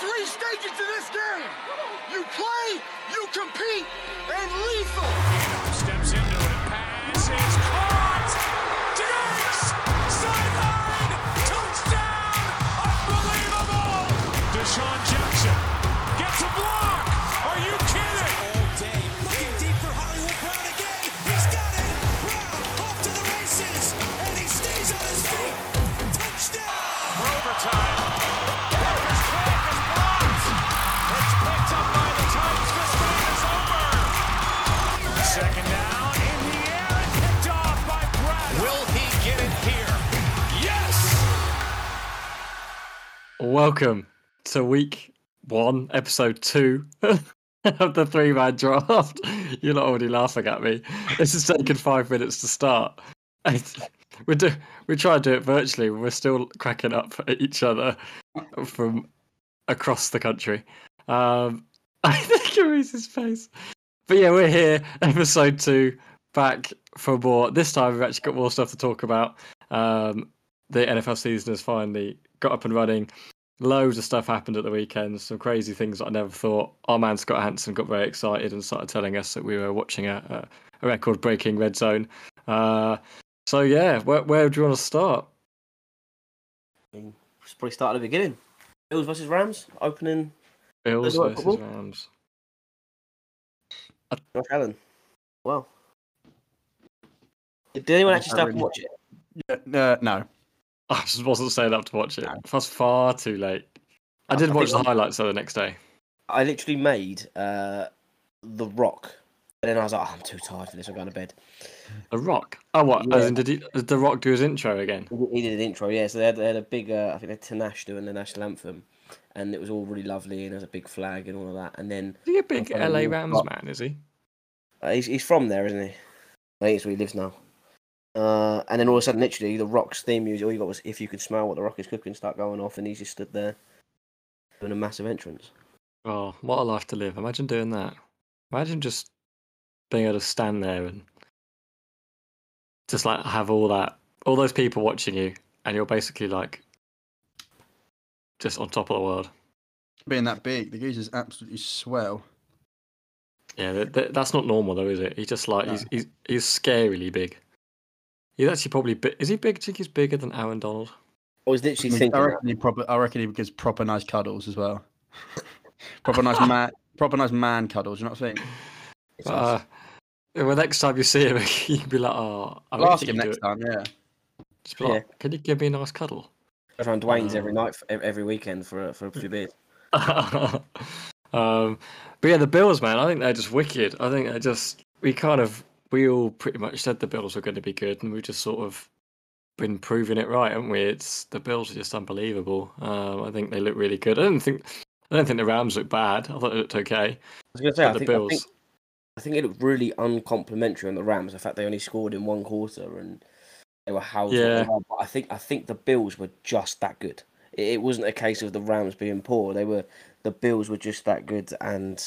three stages to this game. You play, you compete, and lethal. Steps into it. Pass Welcome to week one, episode two of the three man draft. You're not already laughing at me. This has taken five minutes to start. We do we try to do it virtually, but we're still cracking up at each other from across the country. Um, I think it was his face. But yeah, we're here, episode two, back for more. This time we've actually got more stuff to talk about. Um, the NFL season has finally got up and running. Loads of stuff happened at the weekend. Some crazy things that I never thought. Our man Scott Hanson got very excited and started telling us that we were watching a, a, a record-breaking red zone. Uh, so yeah, where, where do you want to start? let's probably start at the beginning. Bills versus Rams, opening Bills do versus football? Rams. Josh Allen. Wow. Did anyone actually start to watch it? Uh, no. I just wasn't staying up to watch it. No. Was far too late. I I did think watch the I'm- highlights though the next day. I literally made uh, The Rock. And then I was like, oh, I'm too tired for this, I'm going to bed. The Rock. Oh, what? As Yeah. in, did, he, did The Rock do his intro again? He- did an intro, yeah. So they had, they had a big, uh, I think they had Tinashe doing the national anthem. And it was all really lovely, and there's a big flag and all of that. And then Is he a big LA Rams man? Is he? uh, he's, he's from there, isn't he? I think it's where he lives now. Uh, and then all of a sudden, literally, The Rock's theme music, all you got was If You Could Smell What The Rock Is Cooking start going off, and he's just stood there doing a massive entrance. Oh, what a life to live! Imagine doing that. Imagine just being able to stand there and just like have all that, all those people watching you, and you're basically like just on top of the world. Being that big, the goose is absolutely swell. Yeah, th- th- that's not normal though, is it? He's just like No. he's he's he's scarily big. He's actually probably bi- is he big? Do you think he's bigger than Aaron Donald? I was literally I, mean, thinking, I that. reckon he proper. I reckon he gives proper nice cuddles as well. proper nice man. Proper nice man cuddles. You know what I'm saying? Uh, well, next time you see him, you'd be like, "Oh, I I'll ask him could next time. Yeah. Just be like, "Can you give me a nice cuddle?" I found Dwayne's Uh, every night, for, every weekend for a, for a few beers. um, but yeah, the Bills, man, I think they're just wicked. I think they're just we kind of we all pretty much said the Bills were going to be good, and we've just sort of been proving it right, haven't we? It's the Bills are just unbelievable. Um, I think they look really good. I don't think I don't think the Rams look bad. I thought they looked okay. I was going to say, I the think, I Bills, think I think it looked really uncomplimentary on the Rams. The fact they only scored in one quarter and they were housed. Yeah. But I think I think the Bills were just that good. It, it wasn't a case of the Rams being poor. They were the Bills were just that good. And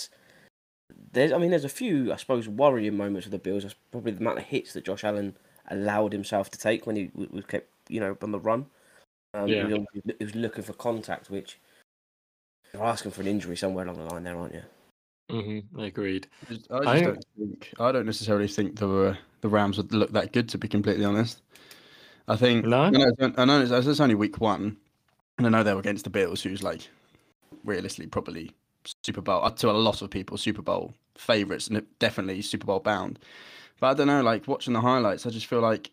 there's I mean there's a few I suppose worrying moments with the Bills. That's probably the amount of hits that Josh Allen allowed himself to take when he was kept you know on the run. Um, Yeah. he, was, he was looking for contact, which you're asking for an injury somewhere along the line there, aren't you? hmm agreed. I just, I just I don't think. I don't necessarily think the the Rams would look that good. To be completely honest, I think. No? I know. It's, I know it's, it's only week one, and I know they were against the Bills, who's like realistically probably Super Bowl uh, to a lot of people Super Bowl favorites and definitely Super Bowl bound. But I don't know. Like watching the highlights, I just feel like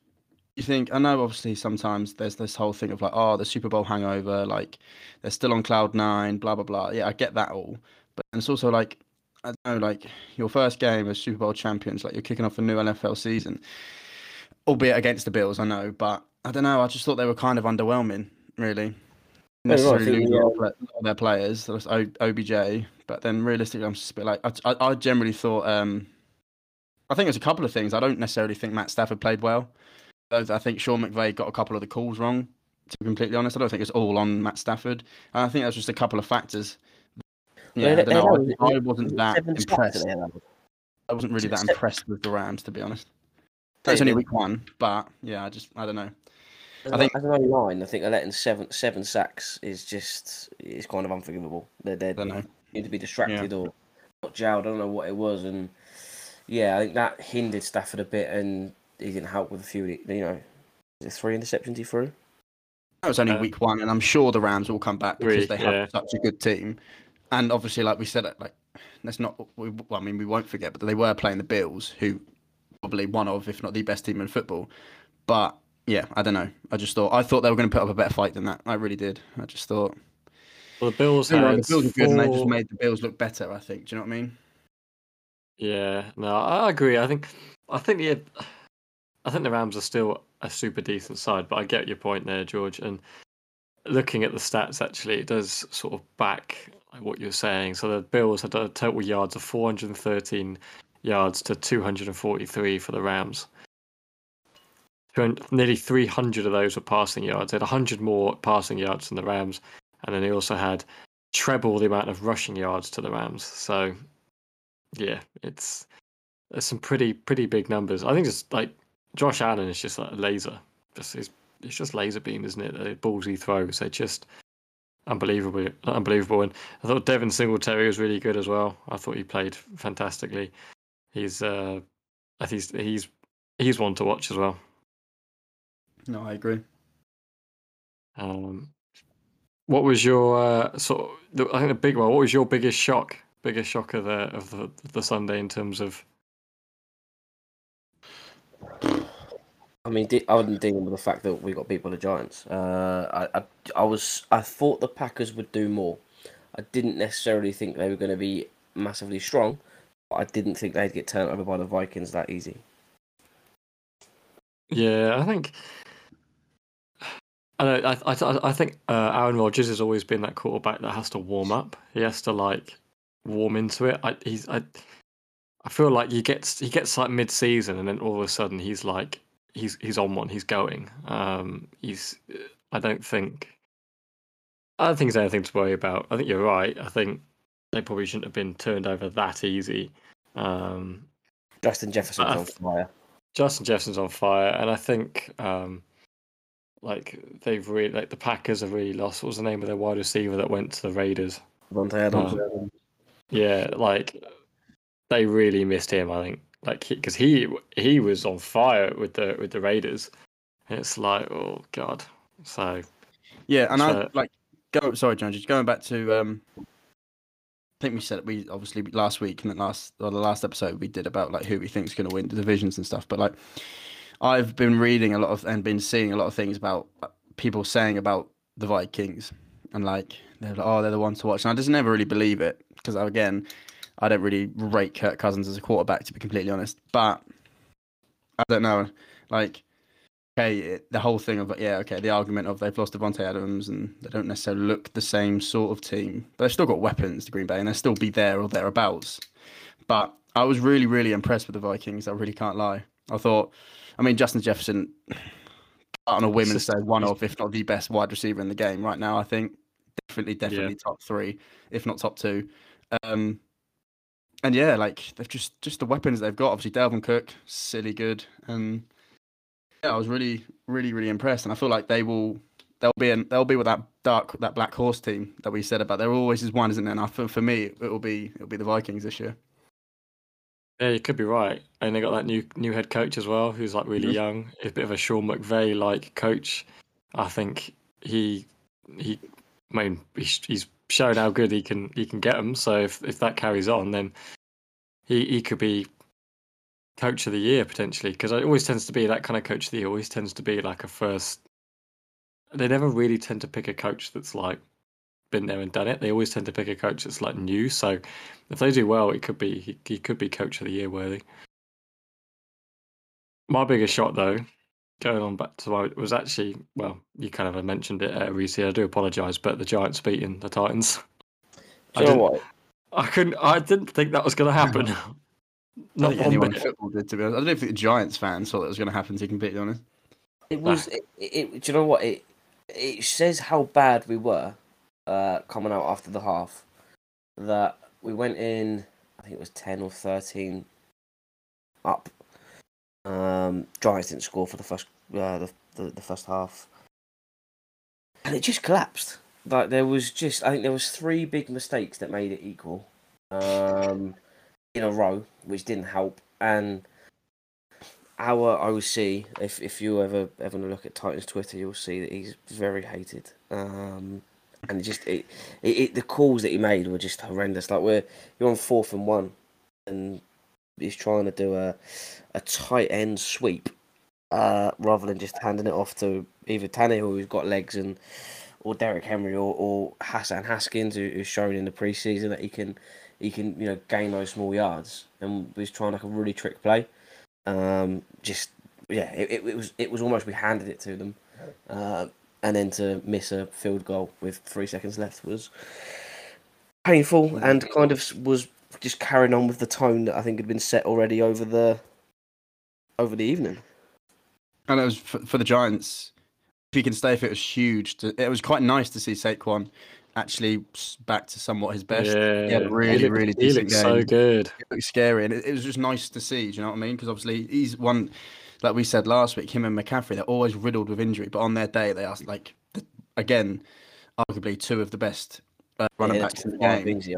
you think. I know obviously sometimes there's this whole thing of like, oh, the Super Bowl hangover. Like they're still on cloud nine. Blah blah blah. Yeah, I get that all. But it's also like I don't know, like your first game as Super Bowl champions, like you're kicking off a new NFL season, albeit against the Bills, I know, but I don't know. I just thought they were kind of underwhelming, really. Yeah, right, I Necessarily think losing the, a lot of pla- a lot of their players, that was O- OBJ, but then realistically, I'm just a bit like I, I, I generally thought. um I think there's a couple of things. I don't necessarily think Matt Stafford played well. I think Sean McVay got a couple of the calls wrong. To be completely honest, I don't think it's all on Matt Stafford. And I think that's just a couple of factors. Yeah, They- I don't know. they- I, I wasn't that impressed. that they had. I wasn't really that impressed with the Rams, to be honest. Hey, It's only week one, but yeah, I just I don't know. As, I think- as an O line, I think they're letting seven seven sacks is just is kind of unforgivable. They're they I don't need to be distracted or not gelled. I don't know what it was, and yeah, I think that hindered Stafford a bit, and he didn't help with a few. You know, is it three interceptions he threw. That was only Uh, week one, and I'm sure the Rams will come back because Three, they have yeah. such a good team. And obviously, like we said, like let's not. We, well, I mean, we won't forget, but they were playing the Bills, who probably one of, if not the best team in football. But yeah, I don't know. I just thought I thought they were going to put up a better fight than that. I really did. I just thought Well, the Bills know, had the Bills were good, and they just made the Bills look better. I think. Do you know what I mean? Yeah, no, I agree. I think, I think the, I think the Rams are still a super decent side, but I get your point there, George. And looking at the stats, actually, it does sort of back what you're saying. So the Bills had a total yards of 413 yards to 243 for the Rams. 200 Nearly 300 of those were passing yards. They had 100 more passing yards than the Rams, and then they also had treble the amount of rushing yards to the Rams. So yeah, it's there's some pretty pretty big numbers. I think it's like Josh Allen is just like a laser. Just it's, it's just laser beam, isn't it? The balls he throws, they're just unbelievable, unbelievable. And I thought Devin Singletary was really good as well. I thought he played fantastically. He's uh, I think he's he's he's one to watch as well. No, I agree. Um, what was your uh, sort? Of, I think the big one. What was your biggest shock? Biggest shock of the of the, the Sunday in terms of I mean, de- I wasn't dealing with the fact that we got beat by the Giants. Uh, I, I, I was, I thought the Packers would do more. I didn't necessarily think they were going to be massively strong. But I didn't think they'd get turned over by the Vikings that easy. Yeah, I think. I know. I I, I think uh, Aaron Rodgers has always been that quarterback that has to warm up. He has to like warm into it. I he's I. I feel like he gets he gets like mid season and then all of a sudden he's like he's he's on one. He's going. Um, he's. I don't think. I don't think there's anything to worry about. I think you're right. I think they probably shouldn't have been turned over that easy. Um, Justin Jefferson's on fire. Justin Jefferson's on fire, and I think um, like they've really like the Packers have really lost. What was the name of their wide receiver that went to the Raiders? Davante Adams. Um, Yeah, like they really missed him. I think like because he, he was on fire with the with the Raiders. And it's like oh god. So Yeah, and I like go. Sorry, John. Just going back to. um I think we said we obviously last week and the last or the last episode we did about like who we think's going to win the divisions and stuff. But like, I've been reading a lot of and been seeing a lot of things about uh, people saying about the Vikings and like they're like, oh, they're the ones to watch. And I just never really believe it because again, I don't really rate Kirk Cousins as a quarterback to be completely honest. But I don't know, like okay, the whole thing of yeah, okay, the argument of they've lost Davante Adams and they don't necessarily look the same sort of team, but they've still got weapons to Green Bay and they'll still be there or thereabouts. But I was really, really impressed with the Vikings. I really can't lie. I thought, I mean, Justin Jefferson on a whim and say one of, if not the best wide receiver in the game right now. I think definitely, definitely top three, if not top two. Um, and yeah, like they've just just the weapons they've got. Obviously, Dalvin Cook, silly good, and yeah, I was really, really, really impressed. And I feel like they will, they'll be, in, they'll be with that dark, that black horse team that we said about. There always is one, isn't there? And I, for, for me, it will be, it'll be the Vikings this year. Yeah, you could be right. And they got that new new head coach as well, who's like really Mhm. young. He's a bit of a Sean McVay like coach. I think he he. I mean, he's, he's shown how good he can he can get them. So if if that carries on, then he he could be coach of the year potentially. Because it always tends to be that kind of coach of the year. Always tends to be like a first. They never really tend to pick a coach that's like been there and done it. They always tend to pick a coach that's like new. So if they do well, it could be he, he could be coach of the year worthy. My biggest shot though, going on back to my, was actually well, you kind of mentioned it, uh, Reese. I do apologise, but the Giants beating the Titans. Do you know didn't- what? I couldn't. I didn't think that was going to happen. I Not anyone bit. football did, to be honest. I don't even think the Giants fans thought that was going to happen, to be completely honest. It was. It, it, do you know what? It it says how bad we were uh, coming out after the half. That we went in. I think it was ten or thirteen up. Um, Giants didn't score for the first uh, the the, the first half, and it just collapsed. Like there was just, I think there was three big mistakes that made it equal, um, in a row, which didn't help. And our OC, if if you ever ever look at Titans Twitter, you'll see that he's very hated. Um, and it just it, it, it the calls that he made were just horrendous. Like we're you're on fourth and one, and he's trying to do a a tight end sweep, uh, rather than just handing it off to either Tannehill who's got legs and or Derrick Henry or, or Hassan Haskins who, who's shown in the preseason that he can he can you know gain those small yards and was trying like a really trick play. Um, just yeah, it, it, it was it was almost we handed it to them, uh, and then to miss a field goal with three seconds left was painful and kind of was just carrying on with the tone that I think had been set already over the over the evening. And it was for, for the Giants. If he can stay fit, it was huge. To, it was quite nice to see Saquon actually back to somewhat his best. Yeah, he had a really, he looked, really he decent looked game. so good. It looked scary, and it, it was just nice to see. Do you know what I mean? Because obviously he's one, like we said last week, him and McCaffrey, they're always riddled with injury. But on their day, they are like, again, arguably two of the best uh, running Yeah, backs in the game. things,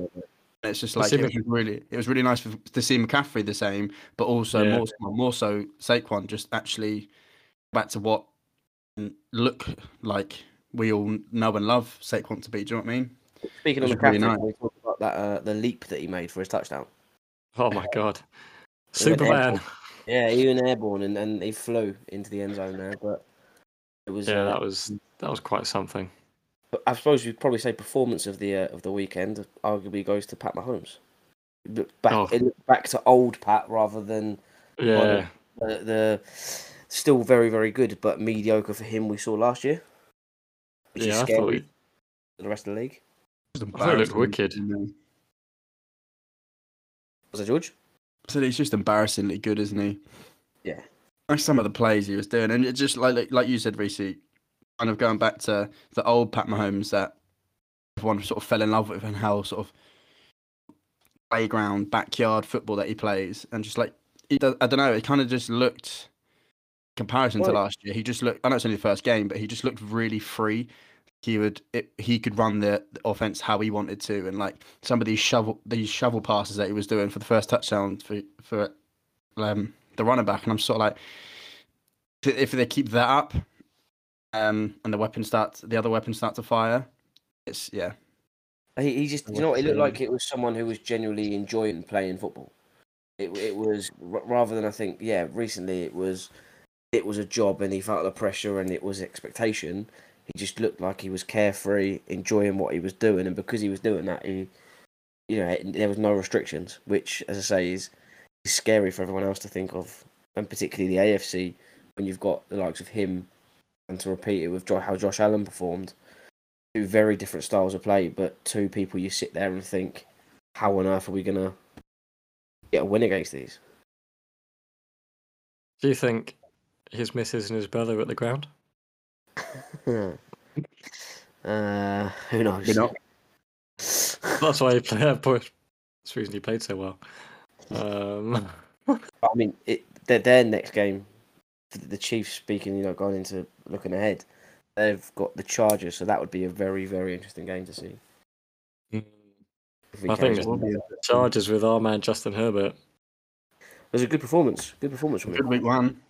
It's just like it was really, it was really nice for, to see McCaffrey the same, but also Yeah. more, more so Saquon just actually back to what look like we all know and love Saquon to be. Do you know what I mean? Speaking of McCaffrey, really nice. we talk about that uh, the leap that he made for his touchdown. Oh my god, Superman. Airborne. Yeah, he went airborne and, and he flew into the end zone there, but it was. Yeah, uh, that was that was quite something. But I suppose you'd probably say performance of the uh, of the weekend arguably goes to Pat Mahomes. It back, Oh. it back to old Pat rather than Yeah, the, the still very very good but mediocre for him we saw last year. Which is yeah. I thought he, for the rest of the league. Just I thought it looked wicked. Was that George? So he's just embarrassingly good, isn't he? Yeah. Like some of the plays he was doing, and it just like like, you said, Reese, kind of going back to the old Pat Mahomes that everyone sort of fell in love with, and how sort of playground, backyard football that he plays, and just like he does, I don't know, it kind of just looked comparison to last year. He just looked. I know it's only the first game, but he just looked really free. He would it, he could run the, the offense how he wanted to, and like some of these shovel these shovel passes that he was doing for the first touchdown for for um, the running back, and I'm sort of like, if- they keep that up, um, and the weapons start the other weapons start to fire, it's yeah, He, he just, you know, it looked like it was someone who was genuinely enjoying playing football. It, it was rather than I think, yeah, recently it was, it was a job and he felt the pressure and it was expectation. He just looked like he was carefree, enjoying what he was doing, and because he was doing that, he, you know, there was no restrictions, which, as I say, is, is scary for everyone else to think of, and particularly the AFC when you've got the likes of him, and to repeat it with how Josh Allen performed two very different styles of play, but two people you sit there and think, how on earth are we gonna get a win against these? do you think his missus and his brother were at the ground? uh, who knows? you know, That's why he played. That's the reason he played so well. Um, I mean, it, their their next game, the- the Chiefs. Speaking, you know, going into looking ahead, they've got the Chargers, so that would be a very very interesting game to see. If I think as well. Chargers with our man Justin Herbert. it was a good performance. Good performance from good him. week one.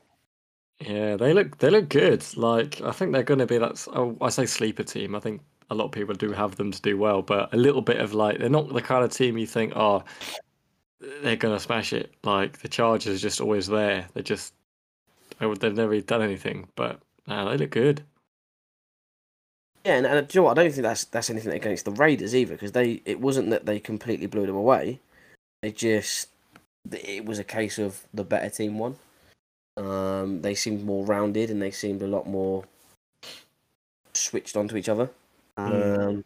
Yeah, they look they look good. Like I think they're going to be that. oh, I say sleeper team. I think a lot of people do have them to do well, but a little bit of like they're not the kind of team you think, oh, they're going to smash it. Like the Chargers are just always there. They just they've never done anything, but nah, they look good. Yeah, and, and do you know what? I don't think that's that's anything against the Raiders either, because they it wasn't that they completely blew them away. They just it was a case of the better team won. Um, they seemed more rounded and they seemed a lot more switched onto each other. Um,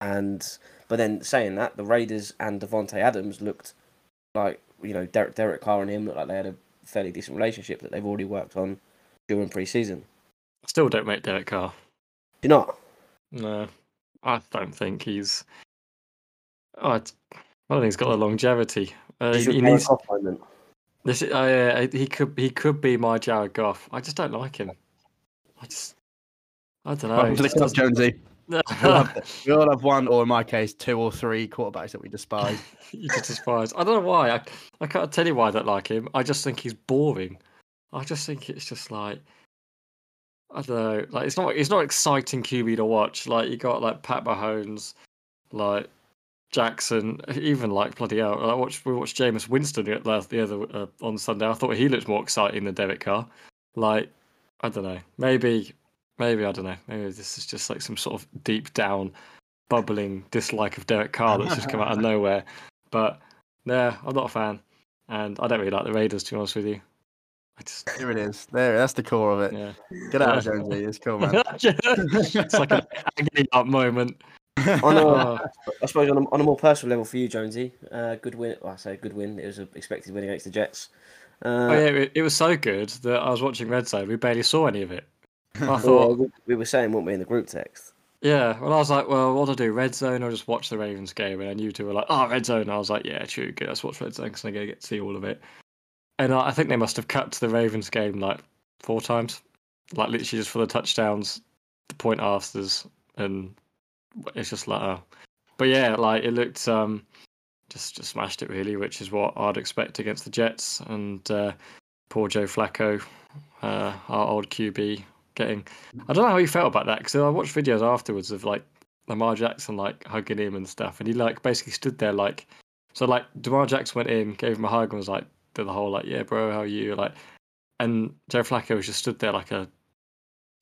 and but then saying that, the Raiders and Davante Adams looked like you know Derek Derek Carr and him looked like they had a fairly decent relationship that they've already worked on during pre-season. I still don't make Derek Carr. Do not? No, I don't think he's. Oh, I don't think he's got the longevity. Uh, he, he needs. Moment? This, is- uh, yeah, he could he could be my Jared Goff. I just don't like him. I just, I don't know. Welcome it to the just club, doesn't- Jonesy. We all, have, we all have one, or in my case, two or three quarterbacks that we despise. you just despise. I don't know why. I I can't tell you why I don't like him. I just think he's boring. I just think it's just like I don't know. Like it's not it's not exciting QB to watch. Like you got like Pat Mahomes, like Jackson, even like bloody hell. I watched we watched Jameis Winston the the other uh, on Sunday. I thought he looked more exciting than Derek Carr. Like I don't know. Maybe maybe I don't know. Maybe this is just like some sort of deep down bubbling dislike of Derek Carr that's just come out of nowhere. But yeah, I'm not a fan, and I don't really like the Raiders to be honest with you. I just Here it is. There, that's the core of it. yeah. Get out, Yeah. Jonesy. It's cool, man. it's like an agony up moment. On a, Oh, I suppose on a, on a more personal level for you, Jonesy, uh, good win. Well, I say good win. It was an expected win against the Jets. Uh, oh yeah, it, it was so good that I was watching Red Zone. We barely saw any of it. I thought, we, we were saying, weren't we, in the group text? yeah. Well, I was like, well, what do I do? Red Zone or just watch the Ravens game? And then you two were like, oh, Red Zone. And I was like, yeah, true. Good. Let's watch Red Zone because I'm gonna get to see all of it. And I, I think they must have cut to the Ravens game like four times, like literally just for the touchdowns, the point afters, and it's just like, oh. but yeah, like it looked um, just just smashed it really, which is what I'd expect against the Jets. And uh, poor Joe Flacco, uh, our old QB, getting. I don't know how he felt about that because I watched videos afterwards of like Lamar Jackson like hugging him and stuff, and he like basically stood there like. So like Lamar Jackson went in, gave him a hug, and was like, the whole like, yeah, bro, how are you? Like, and Joe Flacco was just stood there like a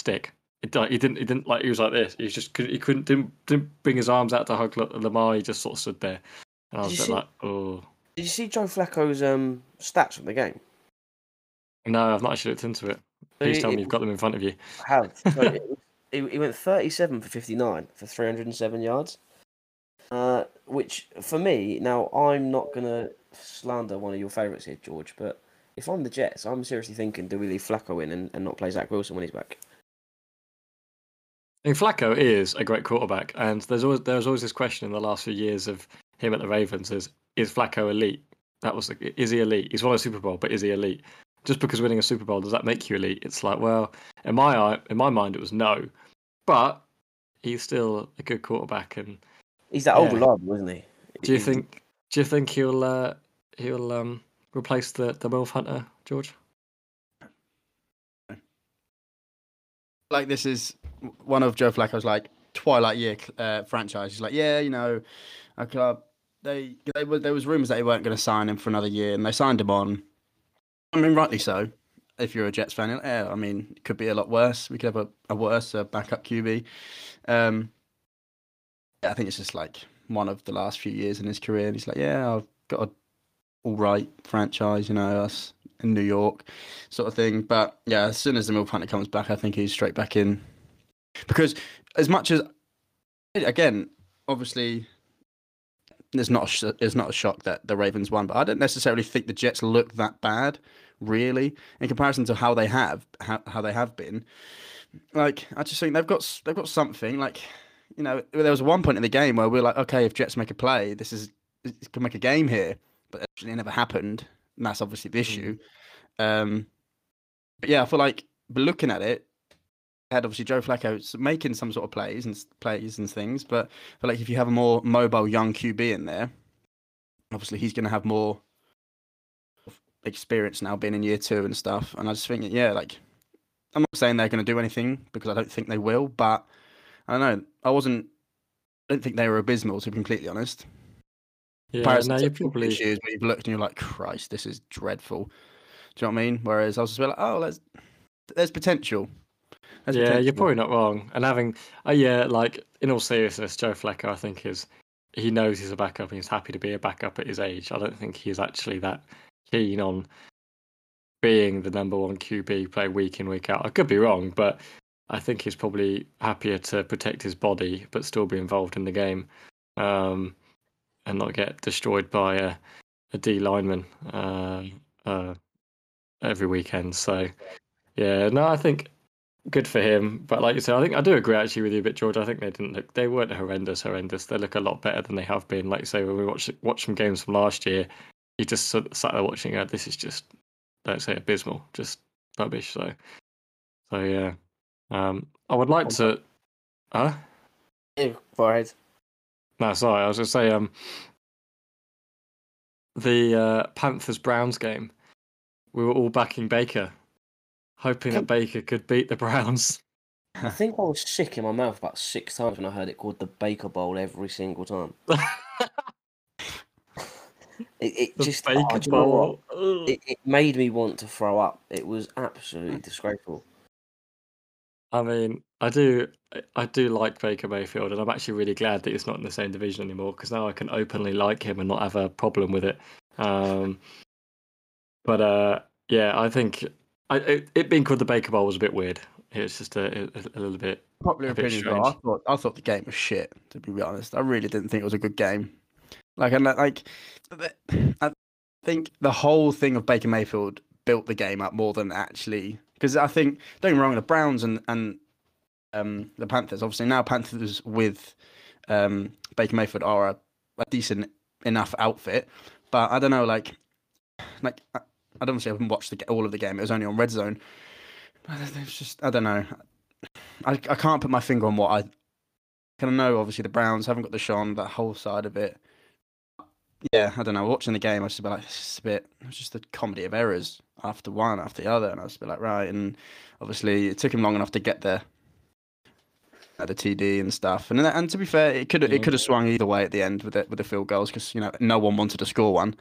stick. It, like, he didn't. He didn't like. He was like this. He just. couldn't- He couldn't. Didn't, didn't bring his arms out to hug Lamar. He just sort of stood there, and I Did was you a bit see- like, oh Did you see Joe Flacco's um, stats from the game? no, I've not actually looked into it. So Please he- tell me he- you've got them in front of you. I have. So he, he went 37 for 59 for 307 yards. Uh, which, for me, now I'm not going to slander one of your favourites here, George, but if I'm the Jets, I'm seriously thinking do we leave Flacco in and, and not play Zach Wilson when he's back? I mean, Flacco is a great quarterback, and there's always there's always this question in the last few years of him at the Ravens: is is Flacco elite? That was the- is he elite? He's won a Super Bowl, but is he elite? Just because winning a Super Bowl does that make you elite? It's like, well, in my eye, in my mind, it was no, but he's still a good quarterback. And He's that old Yeah. reliable, isn't he? do you think do you think he'll uh, he'll um, replace the the Milf Hunter, George? like this is one of Joe Flacco's like twilight year uh, franchise. He's like, yeah, you know, our club. They, they were, there was rumors that they weren't going to sign him for another year, and they signed him on. I mean, rightly so. If you're a Jets fan, yeah, I mean, it could be a lot worse. We could have a, a worse uh, backup QB. Um, I think it's just like one of the last few years in his career, and he's like, yeah, I've got a all right franchise, you know, us in New York, sort of thing. But yeah, as soon as the Milf Hunter comes back, I think he's straight back in. Because as much as, again, obviously, it's not a sh- it's not a shock that the Ravens won, but I don't necessarily think the Jets look that bad, really, in comparison to how they have how, how they have been. Like I just think they've got they've got something. Like you know, there was one point in the game where we are like, okay, if Jets make a play, this is it can make a game here, but actually it never happened, and that's obviously the issue. Um, but yeah, I feel like looking at it, had obviously Joe Flacco making some sort of plays and plays and things, but I like if you have a more mobile young QB in there, obviously he's going to have more experience now being in year two and stuff. And I just think, yeah, like I'm not saying they're going to do anything because I don't think they will, but I don't know. I wasn't. I don't think they were abysmal to be completely honest. Yeah, no, previous probably years where you've looked and you're like, Christ, this is dreadful. Do you know what I mean? Whereas I was just like, oh, there's there's potential. Yeah, you're probably not wrong. And having, uh, yeah, like in all seriousness, Joe Flacco, I think is he knows he's a backup and he's happy to be a backup at his age. I don't think he's actually that keen on being the number one QB play week in week out. I could be wrong, but I think he's probably happier to protect his body but still be involved in the game, um, and not get destroyed by a, a D lineman uh, uh, every weekend. So. Yeah, no, I think good for him. But like you said, I think I do agree actually with you a bit, George. I think they didn't look, they weren't horrendous, horrendous. They look a lot better than they have been. Like you say, when we watched watched some games from last year, you just sat there watching. Uh, this is just don't say abysmal, just rubbish. So, so yeah, Um, I would like to. Huh? Go ahead. No, sorry. I was going to say um, the uh, Panthers Browns game. We were all backing Baker, hoping that Baker could beat the Browns. I think I was sick in my mouth about six times when I heard it called the Baker Bowl every single time. It, it just Baker oh, you know? Bowl. It, it made me want to throw up. It was absolutely disgraceful. I mean, I do, I do like Baker Mayfield, and I'm actually really glad that he's not in the same division anymore because now I can openly like him and not have a problem with it. Um, but uh, yeah, I think I, it, it being called the Baker Bowl was a bit weird. It was just a, a, a little bit. Popular A bit opinion, I thought I thought the game was shit. To be honest, I really didn't think it was a good game. Like, and like, I think the whole thing of Baker Mayfield built the game up more than actually. Because I think, don't get me wrong, the Browns and and um, the Panthers. Obviously, now Panthers with um, Baker Mayfield are a, a decent enough outfit, but I don't know, like, like I, I don't say I haven't watched the, all of the game. It was only on Red Zone. But it's just I don't know. I, I can't put my finger on what I kind of know. Obviously, the Browns haven't got the Sean, that whole side of it. Yeah, I don't know. Watching the game, I was just be like, it's just a bit. It was just a comedy of errors after one after the other, and I was just be like, right. And obviously, it took him long enough to get there, at the TD and stuff. And and to be fair, it could it could have swung either way at the end with it with the field goals because you know no one wanted to score one.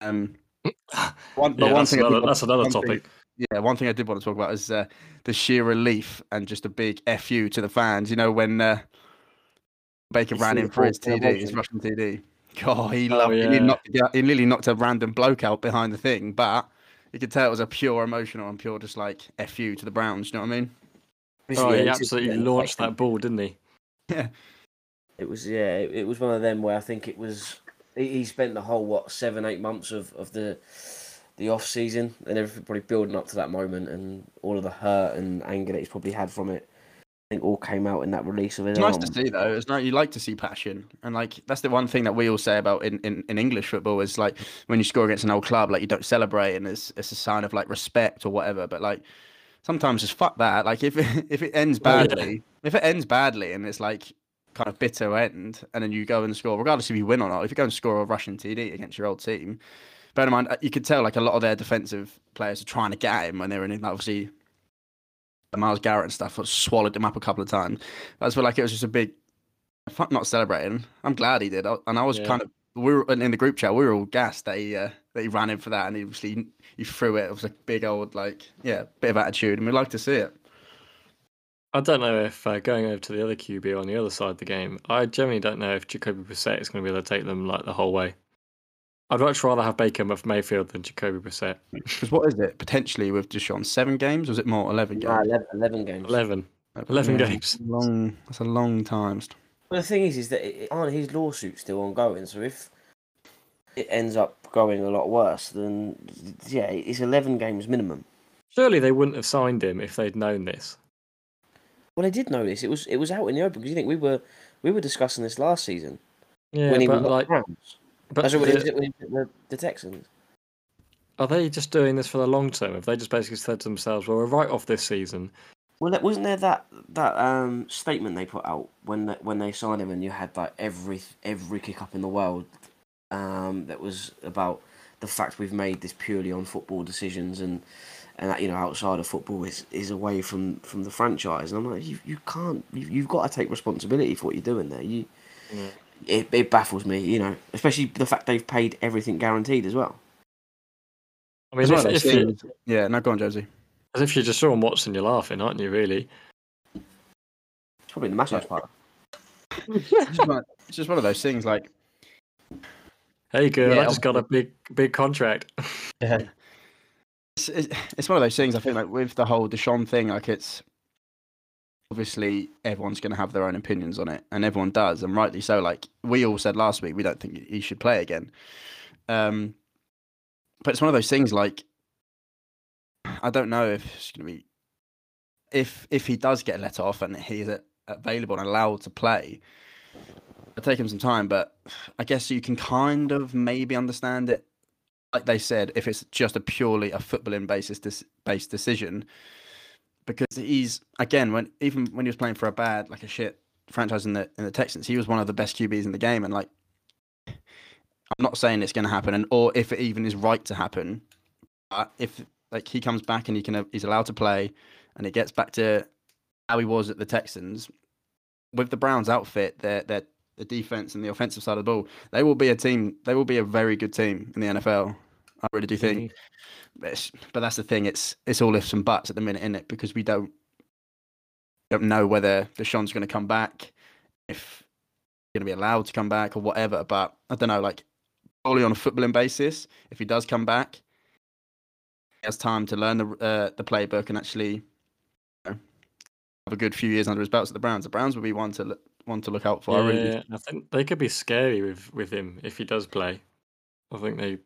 Um, one, but Yeah, one that's thing another, that's another one thing- topic. yeah, one thing I did want to talk about is uh, the sheer relief and just a big fu to the fans. You know when uh, Baker You ran in for his TD, his celebration. rushing TD. God, he Oh, loved. He, yeah. nearly knocked, he nearly knocked a random bloke out behind the thing, but you could tell it was a pure emotional and pure just like fu to the Browns. You know what I mean? Oh, Yeah, he absolutely launched that ball, didn't he? Yeah. It was yeah. It, it was one of them where I think it was. He, he spent the whole what seven eight months of, of the the off season and everything probably building up to that moment and all of the hurt and anger that he's probably had from it. I think all came out in that release of it. It's nice arm. to see though. It's nice. You like to see passion, and like that's the one thing that we all say about in, in, in English football is like when you score against an old club, like you don't celebrate, and it's it's a sign of like respect or whatever. But like sometimes just fuck that. Like if it, if it ends Oh, badly, if it ends badly, and it's like kind of bitter end, and then you go and score, regardless if you win or not. If you go and score a rushing TD against your old team, bear in mind uh, you could tell like a lot of their defensive players are trying to get him when they're in. Obviously, Myles Garrett and stuff swallowed him up a couple of times. I just feel like it was just a big fuck not celebrating. I'm glad he did, and I was Yeah. kind of we were in the group chat. We were all gassed that he uh, that he ran in for that, and he obviously he threw it. It was a big old like yeah, bit of attitude, and we like to see it. I don't know if uh, going over to the other QB on the other side of the game, I generally don't know if Jacoby Brissett is going to be able to take them like the whole way. I'd much rather have Baker with Mayfield than Jacoby Brissett. Because what is it potentially with Deshaun? Seven games? Or was it more? Eleven games? Nah, 11, 11 games. 11. 11 Yeah, games. Long. That's a long time. But the thing is, is that it, aren't his lawsuits still ongoing? So if it ends up going a lot worse, then yeah, it's eleven games minimum. Surely they wouldn't have signed him if they'd known this. Well, I did know this. It was it was out in the open because you think we were we were discussing this last season Yeah, when he but like, but That's the- it was, when he was the, the Texans. are they just doing this for the long term? Have they just basically said to themselves, "Well, we're right off this season. Well, wasn't there that that um, statement they put out when they, when they signed him, and you had like every every kick up in the world um, that was about the fact we've made this purely on football decisions and and that you know outside of football is, is away from, from the franchise. And I'm like, you you can't you, you've got to take responsibility for what you're doing there. You it, it baffles me, you know, especially the fact they've paid everything guaranteed as well. I mean, It's if, if you, Yeah, no, go on, Josie. as if you're just Sean Watson, you're laughing, aren't you? Really? It's probably the massage part. It's just, one, it's just one of those things. Like, Hey, girl, Yeah, I just got a big, big contract. it's, it's, it's one of those things. I think like with the whole Deshaun thing, like it's obviously everyone's going to have their own opinions on it, and everyone does, and rightly so. Like we all said last week, we don't think he should play again. Um, but it's one of those things. Like I don't know if it's going to be if if he does get let off and he's available and allowed to play. It'll take him some time, but I guess you can kind of maybe understand it like they said, if it's just a purely a footballing basis based decision, because he's again when even when he was playing for a bad like a shit franchise in the in the Texans, he was one of the best QBs in the game, and like I'm not saying it's going to happen, and or if it even is right to happen, but if like he comes back and he can he's allowed to play, and it gets back to how he was at the Texans with the Browns outfit, their their the defense and the offensive side of the ball, they will be a team. They will be a very good team in the NFL. I really do think. But, but that's the thing. It's it's all ifs and buts at the minute, in it? Because we don't don't know whether Deshaun's going to come back, if he's going to be allowed to come back or whatever. But I don't know. Like only on a footballing basis, if he does come back, he has time to learn the uh, the playbook and actually you know, have a good few years under his belts at the Browns. The Browns would be one to look, one to look out for. I really Yeah, I think they could be scary with with him if he does play. I think they,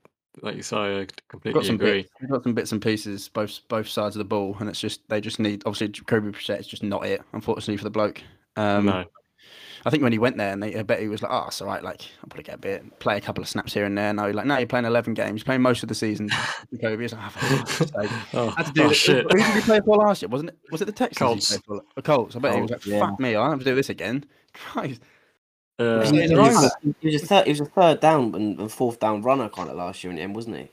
like you say, I completely got some agree. bits, we've got some bits and pieces both both sides of the ball, and it's just they just need obviously Kobe Brissett is just not it, unfortunately for the bloke. Um, no, I think when he went there, and they, I bet he was like, "Oh, it's all right. Like I'll probably get a bit, play a couple of snaps here and there." No, like no, you're playing eleven games, you're playing most of the season. Jacoby, he's like, "Oh, sake." oh, I had to do oh, this- shit. Who did he play for last year? Wasn't it? Was it the Texans? he Colts. played for? The Colts. I bet he was like, yeah. "Fuck me, I'll have to do this again." Christ. Uh, He's- He he's was, he was a third. He was a third down and, and fourth down runner kind of last year in the end, wasn't he?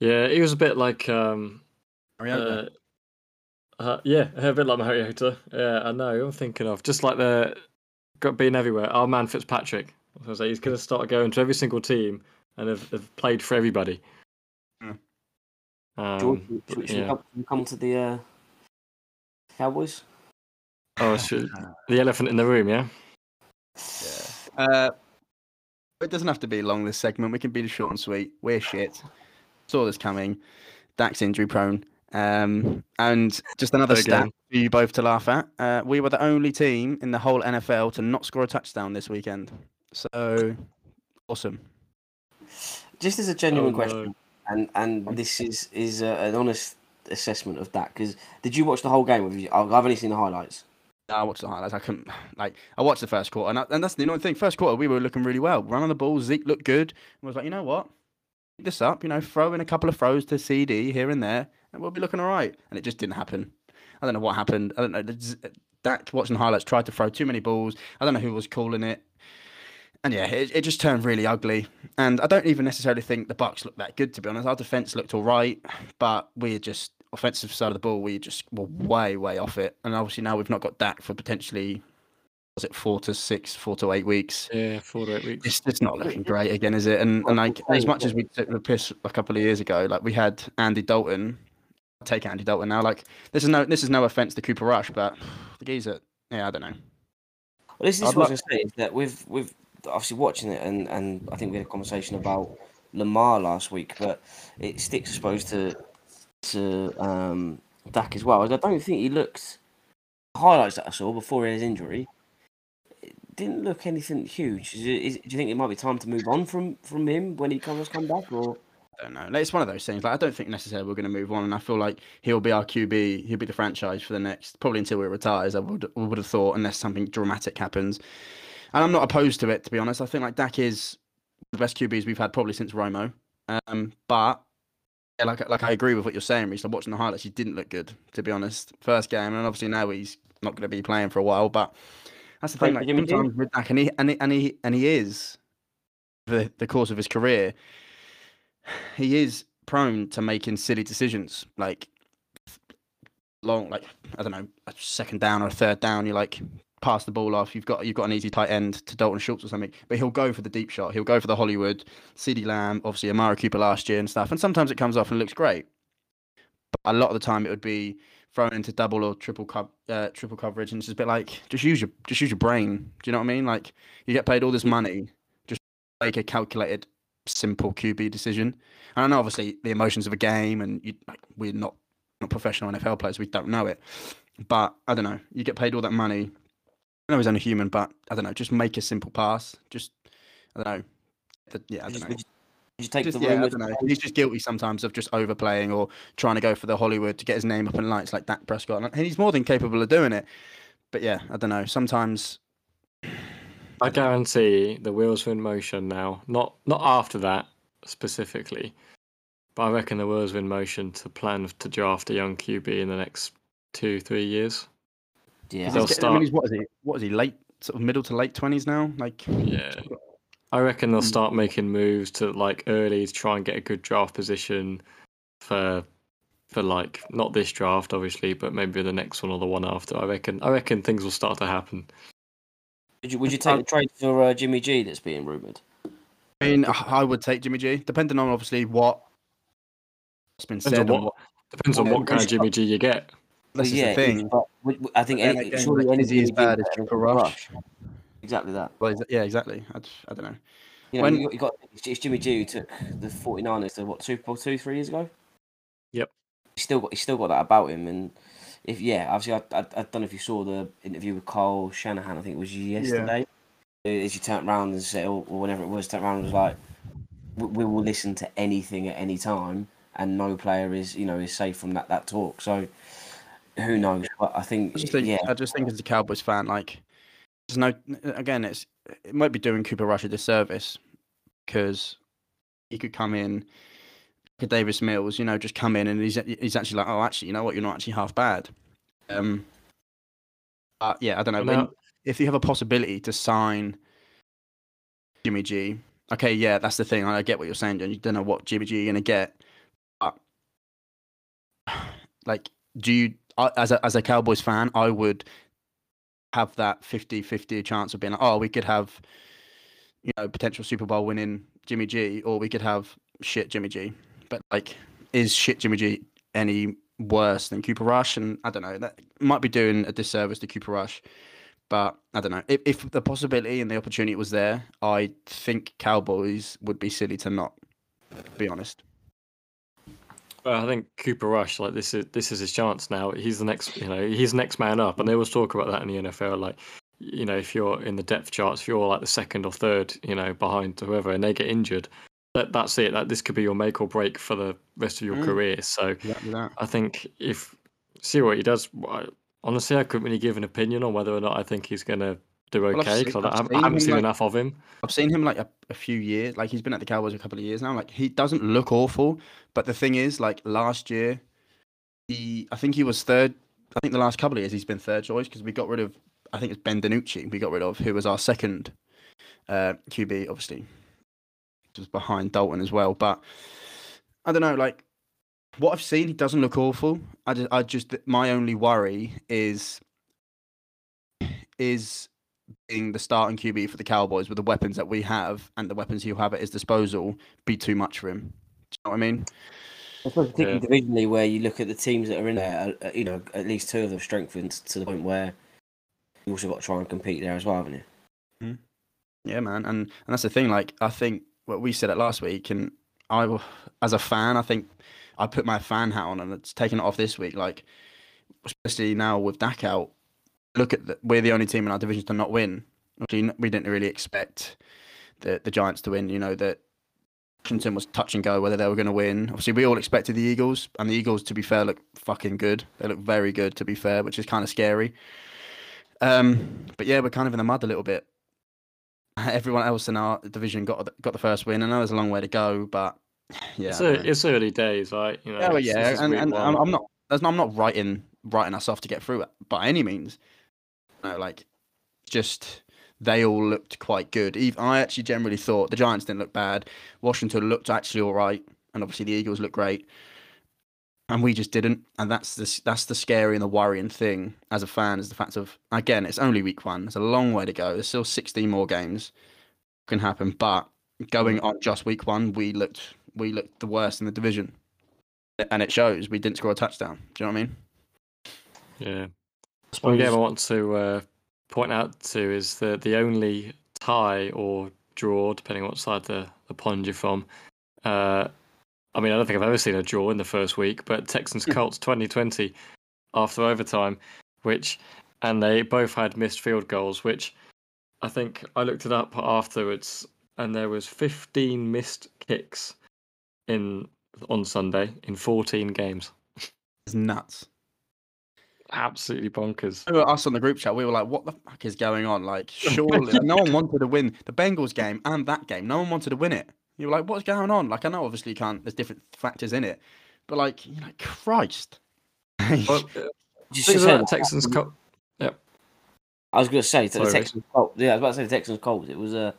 yeah, he was a bit like um, Mariota. Uh, uh, yeah, a bit like Mariota. Yeah, I know. I'm thinking of just like the got being everywhere. Our man Fitzpatrick. I was gonna say he's going to start going to every single team and have, have played for everybody. Mm. Um, George, but should, we- we yeah. come, we come to the uh, Cowboys? Oh, should, the elephant in the room. Yeah. Uh, it doesn't have to be long this segment. We can be short and sweet. We're shit. Saw this coming. Dak's injury prone. Um, and just another stat for you both to laugh at. Uh, we were the only team in the whole NFL to not score a touchdown this weekend. So awesome. Just as a genuine Oh, question, no. and and this is is uh, an honest assessment of that. Because did you watch the whole game? Or you, I've I've only seen the highlights. I watched the highlights. I couldn't like. I watched the first quarter, and, I, and that's the annoying thing. First quarter, we were looking really well. Running the ball, Zeke looked good. And was like, you know what? Pick this up. You know, throw in a couple of throws to CD here and there, and we'll be looking all right. And it just didn't happen. I don't know what happened. I don't know. Dak watching the highlights tried to throw too many balls. I don't know who was calling it. And yeah, it, it just turned really ugly. And I don't even necessarily think the Bucs looked that good to be honest. Our defense looked all right, but we just offensive side of the ball, we just were way, way off it. And obviously now we've not got Dak for potentially was it four to six, four to eight weeks. Yeah, four to eight weeks. It's it's not looking great again, is it? And and like as much as we took the piss a couple of years ago, like we had Andy Dalton. I'll take Andy Dalton now. Like this is no this is no offense to Cooper Rush, but the geezer, yeah, I don't know. Well, this is I'd what I like- was going to say is that with with obviously watching it, and and I think we had a conversation about Lamar last week, but it sticks, I suppose, to to um, Dak as well. I don't think he looks highlights that I saw before his injury. It didn't look anything huge. Is do you think it might be time to move on from from him when he comes come back, or I don't know. It's one of those things. Like I don't think necessarily we're going to move on, and I feel like he'll be our QB. He'll be the franchise for the next probably until he retires. I would I would have thought, unless something dramatic happens. And I'm not opposed to it, to be honest. I think like Dak is the best QBs we've had probably since Romo. Um, but yeah, like like I agree with what you're saying, Reece. Like watching the highlights, he didn't look good, to be honest. First game, and obviously now he's not going to be playing for a while. But that's the thing. Like sometimes with Dak, and he and he and he, and he is the the course of his career he is prone to making silly decisions like long like i don't know a second down or a third down you like pass the ball off you've got you've got an easy tight end to dalton schultz or something but he'll go for the deep shot he'll go for the hollywood CeeDee Lamb obviously Amari Cooper last year and stuff and sometimes it comes off and looks great but a lot of the time it would be thrown into double or triple co- uh, triple coverage and it's just a bit like just use your just use your brain do you know what i mean like you get paid all this money just make a calculated simple QB decision. And I know obviously the emotions of a game, and you, like, we're not not professional NFL players, we don't know it. But I don't know. You get paid all that money. I know he's only human, but I don't know. Just make a simple pass. Just I don't know. The- yeah, I don't know. would you, take Just, the yeah, I don't know. He's just guilty sometimes of just overplaying or trying to go for the Hollywood to get his name up in lights like Dak Prescott, and he's more than capable of doing it. But yeah, I don't know. Sometimes I guarantee the wheels are in motion now. Not not after that specifically, but I reckon the wheels are in motion to plan to draft a young QB in the next two, three years. Yeah, They'll He's getting- I start- mean, he's, what is he? What is he? Late, sort of middle to late twenties now. Like, Yeah. I reckon they'll hmm. start making moves to like early to try and get a good draft position for for like not this draft obviously, but maybe the next one or the one after. I reckon I reckon things will start to happen. would you, would you uh, take uh, the trade for uh, Jimmy G that's being rumored? I mean, I would take Jimmy G, depending on obviously what has been Depends said. on and what depends on Yeah, what kind of Jimmy G you get. This is yeah, the thing. But we- we- I think any, again, surely like, any is he as Jimmy G bad as Cooper Rush? Exactly that. Well, yeah, exactly. I, I don't know. You know, When- you got, you got it's Jimmy G took the 49ers to what Super Bowl two, three years ago. Yep. He's still got he's still got that about him, and if yeah, obviously I, I, I don't know if you saw the interview with Kyle Shanahan. I think it was yesterday. Uh, as you turned around and said, or or whenever it was, turned around and was like, we, we will listen to anything at any time, and no player is you know is safe from that that talk. So who knows? But I think, I just think, yeah, I just think as a Cowboys fan, like, there's no. Again, it's it might be doing Cooper Rush a disservice because he could come in, look at Davis Mills, you know, just come in and he's he's actually like, oh, actually, you know what, you're not actually half bad. Um, uh, yeah, I don't know. No. When, if you have a possibility to sign Jimmy G, okay, yeah, that's the thing. I get what you're saying, John. You don't know what Jimmy G you're gonna get, but like, do you As a as a Cowboys fan, I would have that 50-50 chance of being like, oh, we could have you know potential Super Bowl winning Jimmy G, or we could have shit Jimmy G. But like, is shit Jimmy G any worse than Cooper Rush? And I don't know. That might be doing a disservice to Cooper Rush. But I don't know. If, if the possibility and the opportunity was there, I think Cowboys would be silly to not. Be honest. Well, I think Cooper Rush, like this is this is his chance now. He's the next, you know, he's the next man up, and they always talk about that in the NFL. Like, you know, if you're in the depth charts, if you're like the second or third, you know, behind whoever, and they get injured, that that's it. That this could be your make or break for the rest of your Mm. career. So that. I think if see what he does. I- Honestly, I couldn't really give an opinion on whether or not I think he's going to do okay because I, haven't- seen I haven't seen like- enough of him. I've seen him like a, a few years. Like he's been at the Cowboys a couple of years now. Like he doesn't look awful, but the thing is, like last year, he I think he was third. I think the last couple of years he's been third choice because we got rid of. I think it's Ben DiNucci. We got rid of who was our second uh, QB, obviously, was behind Dalton as well. But I don't know, like what I've seen, he doesn't look awful. I just, I just my only worry is is being the starting QB for the Cowboys with the weapons that we have and the weapons he'll have at his disposal be too much for him. Do you know what I mean? I suppose particularly Yeah. divisionally, where you look at the teams that are in there, uh, uh, you know, at least two of them strengthened to the point where you also got to try and compete there as well, haven't you? Yeah, man, and and that's the thing. Like, I think what we said it last week, and I, as a fan, I think I put my fan hat on, and it's taken it off this week. Like, especially now with Dak out, look at the, we're the only team in our division to not win. We didn't really expect the the Giants to win. You know that Washington was touch and go whether they were going to win. Obviously, we all expected the Eagles, and the Eagles, to be fair, look fucking good. They look very good, to be fair, which is kind of scary. Um, but yeah, we're kind of in the mud a little bit everyone else in our division got the, got the first win. I know there's a long way to go, but yeah, it's, a, it's early days, right? You know, yeah, yeah, and, and. I'm, I'm not. I'm not writing writing us off to get through it by any means. No, like just they all looked quite good. Even I actually generally thought the Giants didn't look bad. Washington looked actually all right, and obviously the Eagles looked great. And we just didn't, and that's the that's the scary and the worrying thing as a fan is the fact of again it's only week one. There's a long way to go. There's still 16 more games can happen, but going on just week one, we looked we looked the worst in the division, and it shows. We didn't score a touchdown. Do you know what I mean? Yeah. One game I want to uh, point out to is the the only tie or draw, depending on what side the, the pond you're from. Uh, I mean, I don't think I've ever seen a draw in the first week, but Texans Colts 2020 after overtime, which and they both had missed field goals, which I think I looked it up afterwards, and there was 15 missed kicks in on Sunday in 14 games. It's nuts. Absolutely bonkers. Us on the group chat, we were like, "What the fuck is going on?" Like, surely no one wanted to win the Bengals game and that game. No one wanted to win it. You were like, "What's going on?" Like, I know obviously you can't. There's different factors in it, but like, you know, like, Christ. Well, uh, Just Things to say like that- Texans. Co- I was going to say to the Texans. Colts, yeah, I was about to say the Texans Colts. It was a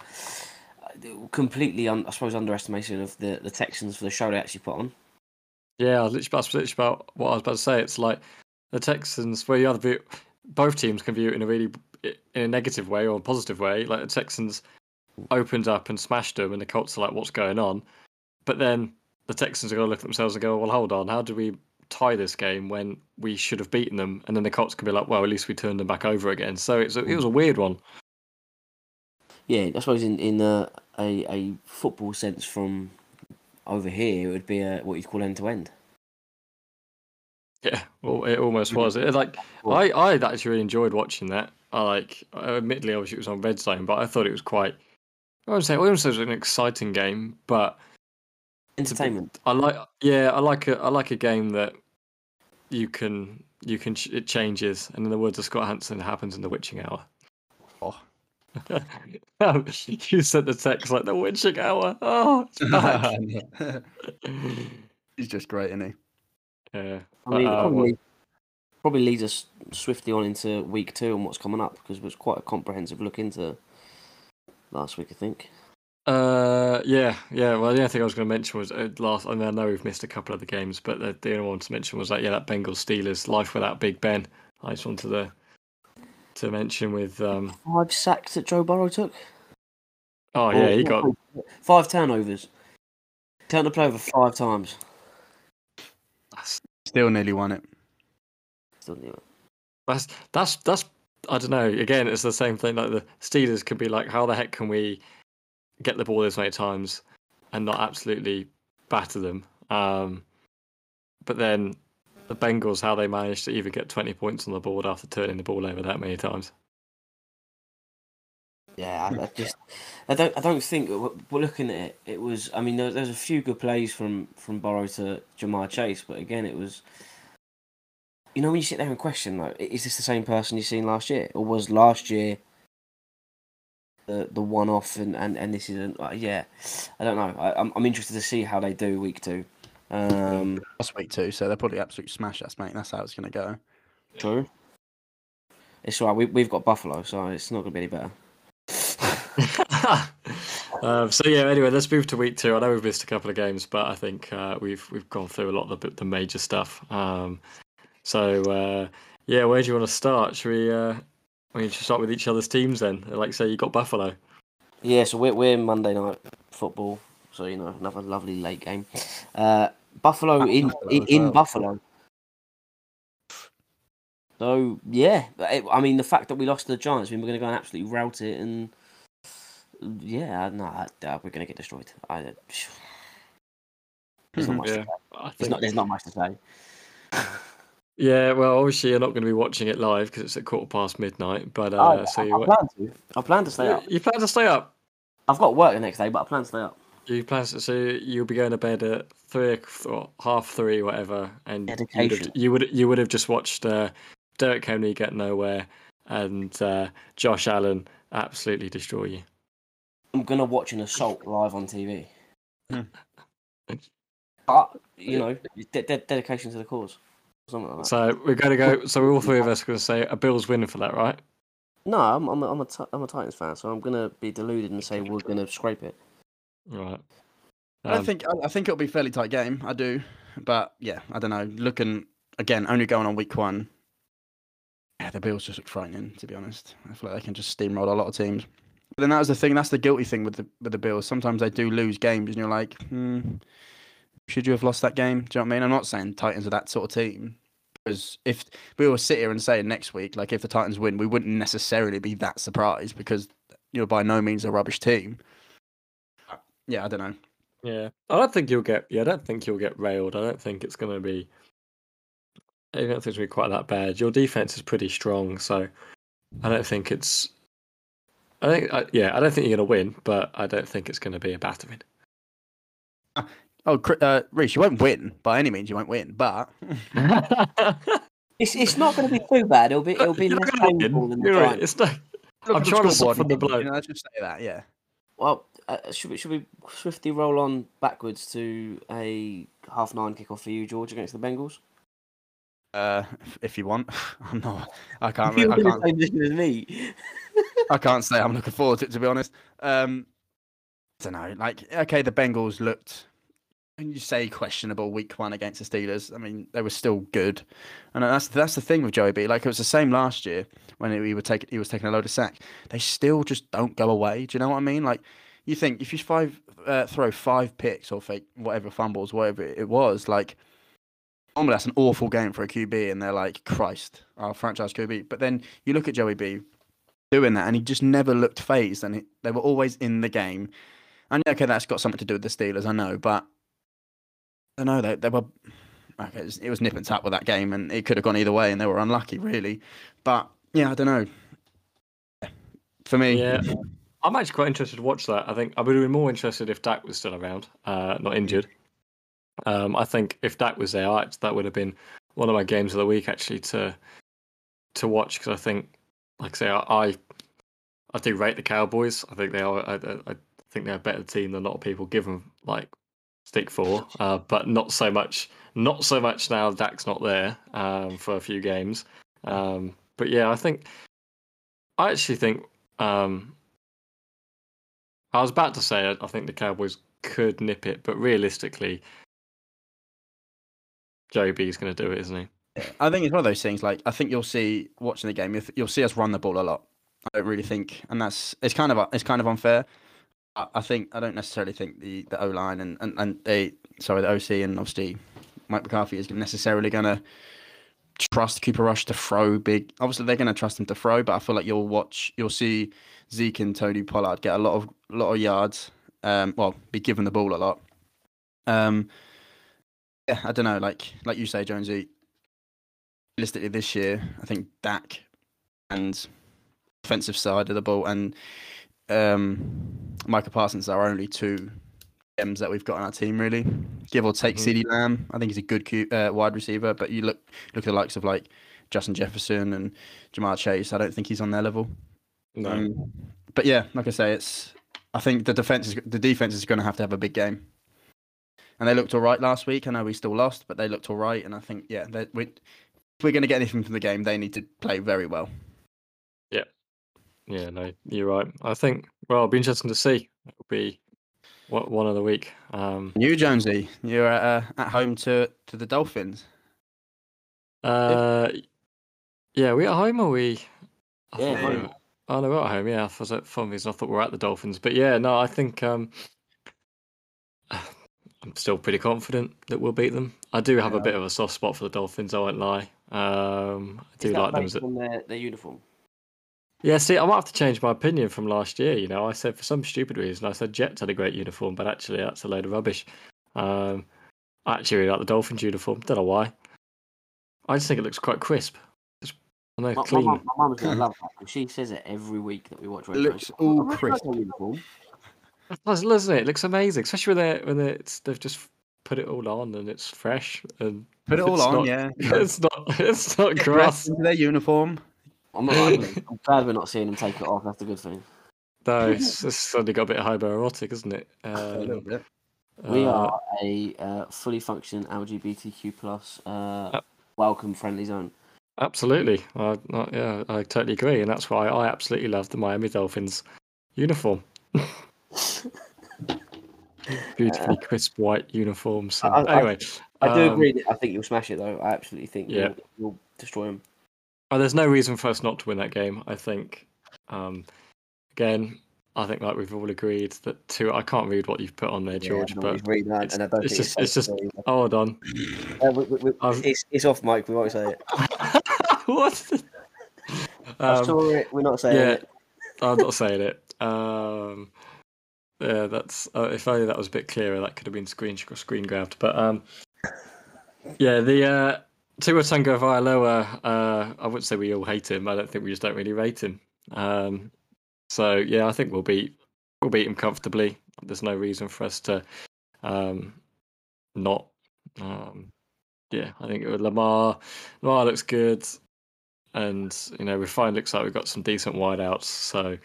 completely, un, I suppose, underestimation of the, the Texans for the show they actually put on. Yeah, I was literally, that's literally about what I was about to say. It's like the Texans, where you either view, both teams can view it in a really in a negative way or a positive way. Like the Texans opened up and smashed them, and the Colts are like, "What's going on?" But then the Texans are going to look at themselves and go, "Well, hold on, how did we tie this game when we should have beaten them?" And then the Colts can be like, "Well, at least we turned them back over again." So it's a, it was a weird one. Yeah, I suppose in in a a, a football sense from over here, it would be a, what you'd call end to end. Yeah, well, it almost mm-hmm. was. It, like I, I actually really enjoyed watching that. I like, admittedly, obviously it was on Red Zone, but I thought it was quite. I wouldn't say, I wouldn't say it was an exciting game, but Entertainment. I like, yeah, I like a, I like a game that you can, you can, it changes, and in the words of Scott Hanson, it happens in the witching hour. Oh. you sent the text like the witching hour. Oh, it's back. He's just great, isn't he? yeah, I mean, Uh, probably, probably leads us swiftly on into week two and what's coming up because it was quite a comprehensive look into last week, I think. Uh, yeah, yeah. Well, the only thing I was going to mention was uh, last. I mean, I know we've missed a couple of the games, but the, the only one to mention was that yeah, that Bengals Steelers life without Big Ben. I just wanted to to mention with um. Five sacks that Joe Burrow took. Oh yeah, he got five turnovers. Turned the play over five times. Still nearly won it. Still it. that's that's that's I don't know. Again, it's the same thing. Like the Steelers could be like, how the heck can we get the ball this many times and not absolutely batter them? Um, but then the Bengals, how they managed to even get twenty points on the board after turning the ball over that many times. Yeah, I, I just, I don't, I don't think we're looking at it. It was, I mean, there, there's a few good plays from from Burrow to Ja'Marr Chase, but again, it was, you know, when you sit there and question, like, is this the same person you've seen last year, or was last year the the one off, and and and this isn't uh, yeah, I don't know. I, I'm I'm interested to see how they do week two. Um, Last week too, so they'll probably absolutely smash us, mate. That's how it's going to go. true. It's all right. We we've got Buffalo, so it's not gonna be any better. Um, so yeah. Anyway, let's move to week two. I know we've missed a couple of games, but I think uh, we've we've gone through a lot of the, the major stuff. Um, so uh, yeah, where do you want to start? Should we? Uh, we should start with each other's teams then. Like say you got Buffalo. Yeah, so we're we're Monday night football, so you know another lovely late game. Uh, Buffalo in Buffalo in, in well. Buffalo. So yeah, it, I mean the fact that we lost to the Giants, I mean we're going to go and absolutely rout it, and yeah, no, I, uh, we're going to get destroyed. I, there's not much. Yeah, To say. There's not. There's not much to say. Yeah, well, obviously you're not going to be watching it live because it's at quarter past midnight. But uh, I, so I, you, I plan to. I plan to stay up. you plan to stay up. I've got work the next day, but I plan to stay up. You plan to, so you'll be going to bed at three or half three, whatever, and Dedication. you would you would have just watched uh, Derrick Henry get nowhere and uh, Josh Allen absolutely destroy you. I'm gonna watch an assault live on TV. Hmm. But you know, de- de- dedication to the cause, like. So we're going to go. So all three of us are going to say a Bills winning for that, right? No, I'm I'm a, I'm a, Ti- I'm a Titans fan, so I'm gonna be deluded and say we're gonna scrape it. Right. I Um, think I, I think it'll be a fairly tight game. I do, but yeah, I don't know. Looking again, only going on week one. Yeah, the Bills just look frightening. To be honest, I feel like they can just steamroll a lot of teams. Then that was the thing. That's the guilty thing with the with the Bills. Sometimes they do lose games, and you're like, hmm, should you have lost that game? Do you know what I mean? I'm not saying Titans are that sort of team. Because if we were sit here and say next week, like if the Titans win, we wouldn't necessarily be that surprised because you're by no means a rubbish team. Yeah, I don't know. Yeah, I don't think you'll get. Yeah, I don't think you'll get railed. I don't think it's going to be. I don't think it's going to be quite that bad. Your defense is pretty strong, so I don't think it's. I think, I, yeah, I don't think you're going to win, but I don't think it's going to be a battering. Oh, Chri- uh, Reece, you won't win by any means. You won't win, but It's it's not gonna be too bad. It'll be it'll be You're less not gonna win. painful than the You're right. It's not. Look I'm at the trying to scoreboard soften the and blow. You know, let's just say that. Yeah. Well, uh, should we should we swiftly roll on backwards to a half nine kickoff for you, George, against the Bengals? Uh, if, if you want, I'm not. I can't. You're re- I in the can't. same position as me. I can't say I'm looking forward to it to be honest. Um, I don't know. Like, okay, the Bengals looked. and you say questionable week one against the Steelers, I mean they were still good, and that's that's the thing with Joey B. Like it was the same last year when he would take he was taking a load of sack. They still just don't go away. Do you know what I mean? Like you think if you five uh, throw five picks or fake whatever fumbles, whatever it was, like normally that's an awful game for a QB, and they're like Christ, our franchise QB. But then you look at Joey B doing that, and he just never looked phased, and it, they were always in the game. And okay, that's got something to do with the Steelers, I know, but I know they they were. Okay, it was, it was nip and tap with that game, and it could have gone either way, and they were unlucky, really. But yeah, I don't know. For me, Yeah. I'm actually quite interested to watch that. I think I would have been more interested if Dak was still around, uh, not injured. Um, I think if Dak was there, that would have been one of my games of the week actually to to watch because I think, like I say, I, I I do rate the Cowboys. I think they are. I, I, think they're a better team than a lot of people give them like stick for, uh, but not so much. Not so much now. Dak's not there um, for a few games. Um, but yeah, I think I actually think um, I was about to say I think the Cowboys could nip it, but realistically, Joe B's going to do it, isn't he? I think it's one of those things. Like I think you'll see watching the game, you'll- see us run the ball a lot. I don't really think, and that's it's kind of it's kind of unfair. I, I think I don't necessarily think the the O line and and and they sorry the OC and obviously Mike McCarthy is necessarily going to trust Cooper Rush to throw big. Obviously they're going to trust him to throw, but I feel like you'll watch you'll see Zeke and Tony Pollard get a lot of lot of yards. Um, well, be given the ball a lot. Um, yeah, I don't know. Like like you say, Jonesy. Realistically, this year, I think Dak and offensive side of the ball and um, Micah Parsons are our only two gems that we've got on our team. Really, give or take, Mhm. CeeDee Lamb. I think he's a good uh, wide receiver, but you look look at the likes of like Justin Jefferson and Ja'Marr Chase. I don't think he's on their level. No. Um, but yeah, like I say, it's. I think the defense is the defense is going to have to have a big game, and they looked all right last week. I know we still lost, but they looked all right, and I think yeah, we, we're going to get anything from the game, they need to play very well. Yeah, Yeah, no, you're right. I think well, it'll be interesting to see. It'll be one one of the week. Um, You Jonesy, you're uh, at home to to the Dolphins. uh, yeah, we at home or we? I Yeah, thought we home. Oh no, we're at home. Yeah, for some for some reason I thought we were at the Dolphins, but yeah, no, I think um, I'm still pretty confident that we'll beat them. I do have a bit of a soft spot for the Dolphins. I won't lie. Um, I do Is that like them. based As a, on their, their uniform? Yeah, see, I might have to change my opinion from last year. You know, I said for some stupid reason, I said Jets had a great uniform, but actually that's a load of rubbish. Um, I actually really like the Dolphins uniform. Don't know why. I just think it looks quite crisp. Just, I know, My, my, clean. mum- my mum's gonna love that because she says it every week that we watch. It looks Rose. all I really like crisp. their uniform. Does- Doesn't it? It looks amazing, especially when they when it's they've just put it all on and it's fresh and Put it all on, not- yeah. It's not. It's not Get grass. dressed into their uniform. I'm not. I'm, I'm glad we're not seeing them take it off. That's a good thing. No, it's, it's suddenly got a bit homoerotic, isn't it? a little Um, bit. We uh, are a uh, fully functioning LGBTQ plus uh, welcome friendly zone. Absolutely. I, I, yeah, I totally agree, and that's why I absolutely love the Miami Dolphins uniform. Beautifully crisp white uniforms. I- I- anyway, I do um, agree. That I think you'll smash it though. I absolutely think Yeah. you'll, you'll destroy them. oh, there's no reason for us not to win that game. I think. Um, again, I think like we've all agreed that two. I can't read what you've put on there, George, yeah, but read that, it's- and I don't it's think just- it's just- hold on. Uh, we, we, it's, it's off, Mike. We won't say it. what? I Um, saw it. We're not saying yeah, it. I'm not saying it. Um, yeah, that's uh, if only that was a bit clearer. That could have been screen screen grabbed. But um, yeah, the uh, Tua Tagovailoa. Uh, I wouldn't say we all hate him. I don't think we just don't really rate him. Um, so yeah, I think we'll beat we'll beat him comfortably. There's no reason for us to um, not. Um, yeah, I think it Lamar Lamar looks good and you know, Refine looks like we've got some decent wideouts. So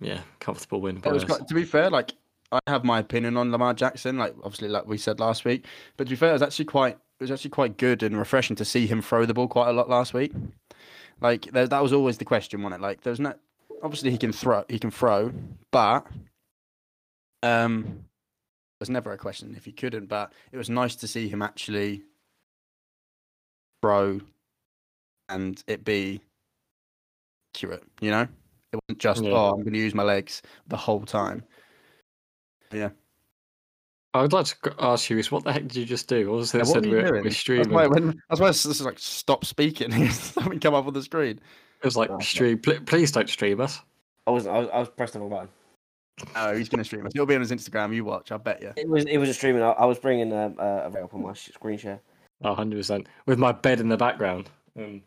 yeah, comfortable win by It was quite, to be fair, like I have my opinion on Lamar Jackson, like obviously like we said last week. But to be fair, it was actually quite it was actually quite good and refreshing to see him throw the ball quite a lot last week. Like there, that was always the question, wasn't it? Like there's no obviously he can throw, he can throw, but um, there's never a question if he couldn't. But it was nice to see him actually throw and it be accurate. You know, it wasn't just Yeah. oh I'm going to use my legs the whole time. Yeah. I would like to ask you is what the heck did you just do? What was it Yeah, that what said were you we're, doing? we're That's why, when, that's why it's just like stop speaking. Something come up on the screen. It was like Oh, stream. Pl- please don't stream us. I wasn't. I was, I was pressing the wrong button. Oh, he's going to stream us. It'll be on his Instagram. You watch. I bet you. It was. It was a streaming. I, I was bringing a, a, a up on my screen share. Oh, 100% with my bed in the background. Um, And some light-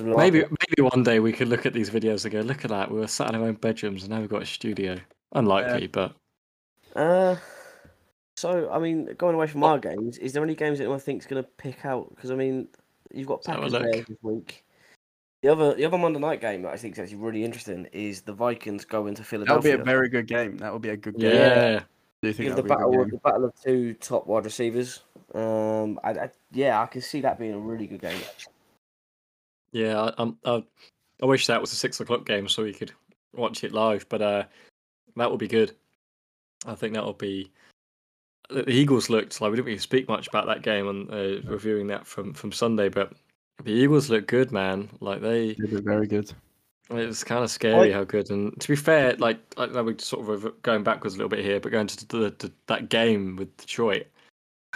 maybe maybe one day we could look at these videos and go, look at that. We were sat in our own bedrooms and now we've got a studio. Unlikely, but Uh, so I mean, going away from our games, is there any games that anyone thinks going to pick out? Because I mean, you've got Let's have a Packers look. Bears this week. The other, the other Monday night game that I think is actually really interesting is the Vikings going to Philadelphia. That would be a very good game. That would be a good game. yeah. Do you think the be battle, good of, game? the battle of two top wide receivers. Um, I, I, yeah, I can see that being a really good game. Yeah, I, I'm, I, I wish that was a six o'clock game so we could watch it live, but uh, that would be good. I think that would be. The the Eagles looked like we didn't really speak much about that game and uh, reviewing that from from Sunday, but the Eagles look good, man. Like they, They did very good. it's kind of scary how good. And to be fair, like I know we're sort of going backwards a little bit here, but going to the, the, that game with Detroit,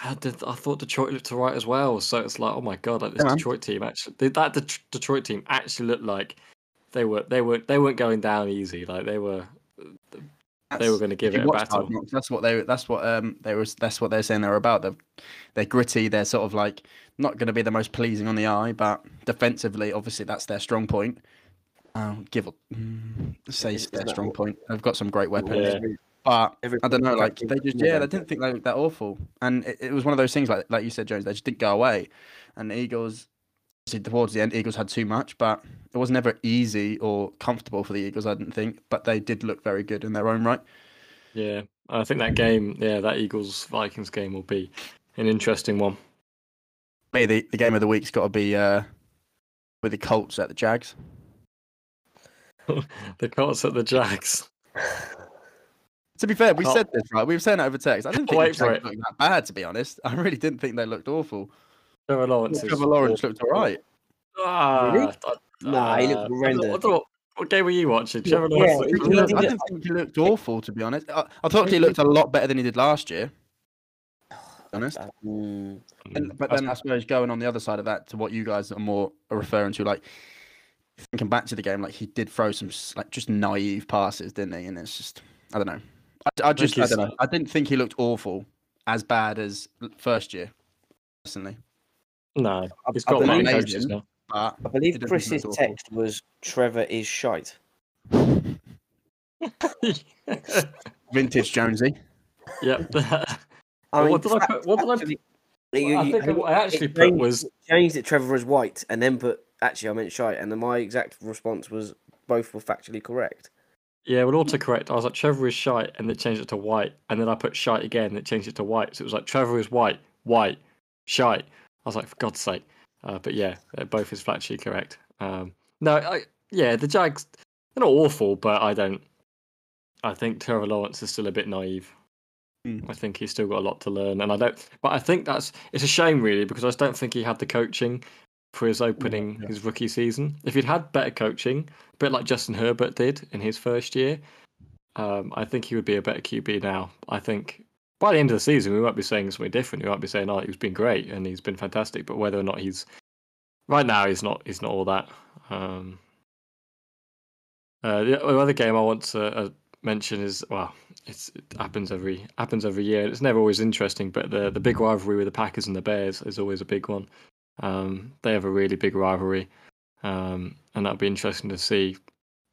I, did, I thought Detroit looked alright as well. So it's like, oh my god, like this Yeah. Detroit team actually that Det- Detroit team actually looked like they were they were they weren't going down easy. Like they were they were going to give it a watch Hard battle. Knocks, That's what they. That's what um they was. That's what they're saying they're about. They're they're gritty. They're sort of like not going to be the most pleasing on the eye, but defensively, obviously, that's their strong point. Um, give up. Mm, say it's their strong point. They've got some great weapons, Yeah. But Every- I don't know. Like they just yeah, they didn't think they looked that awful, and it, it was one of those things like like you said, Jones. They just didn't go away, and the Eagles. obviously Towards the end, Eagles had too much, but it was never easy or comfortable for the Eagles. I didn't think, but they did look very good in their own right. Yeah, I think that game, yeah, that Eagles Vikings game will be an interesting one. me, the, the game of the week's got to be uh, with the Colts at the Jags. the Colts at the Jags. To be fair, we Col- said this right. We were saying it over text. I didn't think Wait for it. looked that bad, to be honest. I really didn't think they looked awful. Trevor Lawrence. Trevor Lawrence looked all right. Ah, Really? I- Nah, he looked uh, horrendous. What, what, what game were you watching? Trevor Yeah, Lawrence. he- looked he I did- didn't think he looked awful, to be honest. I, I thought he looked a lot better than he did last year. To be honest. Mm, And, but then I suppose going on the other side of that to what you guys are more are referring to, like thinking back to the game, like he did throw some like just naive passes, didn't he? And it's just I don't know. I, I just I don't know. I didn't think he looked awful, as bad as first year, personally. No, I- he's I got believe- many coaches now. I believe Chris's text was Trevor is shite. vintage Jonesy. yep. I What did I put- what did I- actually- I you- think you- what I actually it put changed- was changed it. Trevor was white, and then put actually I meant shite, and then my exact response was both were factually correct. Yeah, well, autocorrect. I was like Trevor is shite, and it changed it to white, and then I put shite again, and it changed it to white. So it was like Trevor is white, white, shite. I was like, for God's sake. Uh, but yeah, uh, both is factually correct. Um, no, I, yeah, the Jags they're not awful, but I don't. I think Trevor Lawrence is still a bit naive. Hmm. I think he's still got a lot to learn, and I don't. But I think that's it's a shame, really, because I just don't think he had the coaching for his opening yeah. his rookie season. If he'd had better coaching, a bit like Justin Herbert did in his first year, um, I think he would be a better QB now. I think by the end of the season, we might be saying something different. We might be saying, "Oh, he's been great and he's been fantastic," but whether or not he's right now, he's not. He's not all that. Um, uh, the other game I want to uh, mention is well, it's, it happens every happens every year. It's never always interesting, but the the big rivalry with the Packers and the Bears is always a big one. Um, they have a really big rivalry, um, and that'll be interesting to see.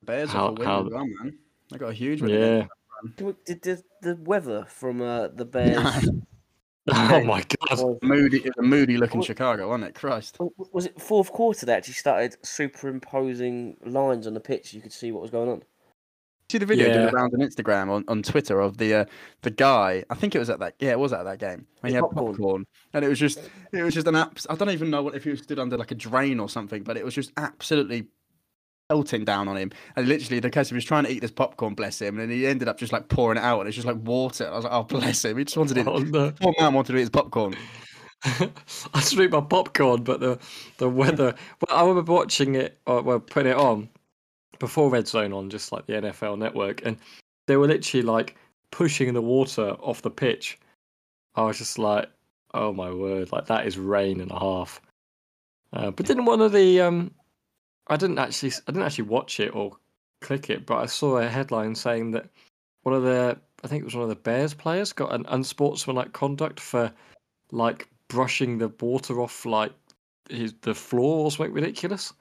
Bears How- are for how- win as well, man. They got a huge win. Yeah. against- Can Did the, the weather from uh, the Bears Oh my god! was, Moody, it was a moody looking What- Chicago, wasn't it? Christ. was it fourth quarter that actually started superimposing lines on the pitch? You could see what was going on. See the video Yeah. around on Instagram on, on Twitter of the uh, the guy. I think it was at that. Yeah, it was at that game. And he had Popcorn. popcorn. and it was just it was just an app. I don't even know what if he was stood under like a drain or something, but it was just absolutely pelting down on him. And literally, the case he was trying to eat this popcorn, bless him, and he ended up just like pouring it out, and it's just like water. I was like, oh bless him. He just wanted it. Oh, no. Poor man wanted to eat his popcorn. I just eat my popcorn, but the the weather. Well, I remember watching it, or well, putting it on before Red Zone on, just like the NFL Network, and they were literally like pushing the water off the pitch. I was just like, oh my word, like that is rain and a half. Uh, but didn't one of the um, I didn't actually, I didn't actually watch it or click it, but I saw a headline saying that one of the, I think it was one of the Bears players got an unsportsmanlike conduct for like brushing the water off like his the floor or something ridiculous.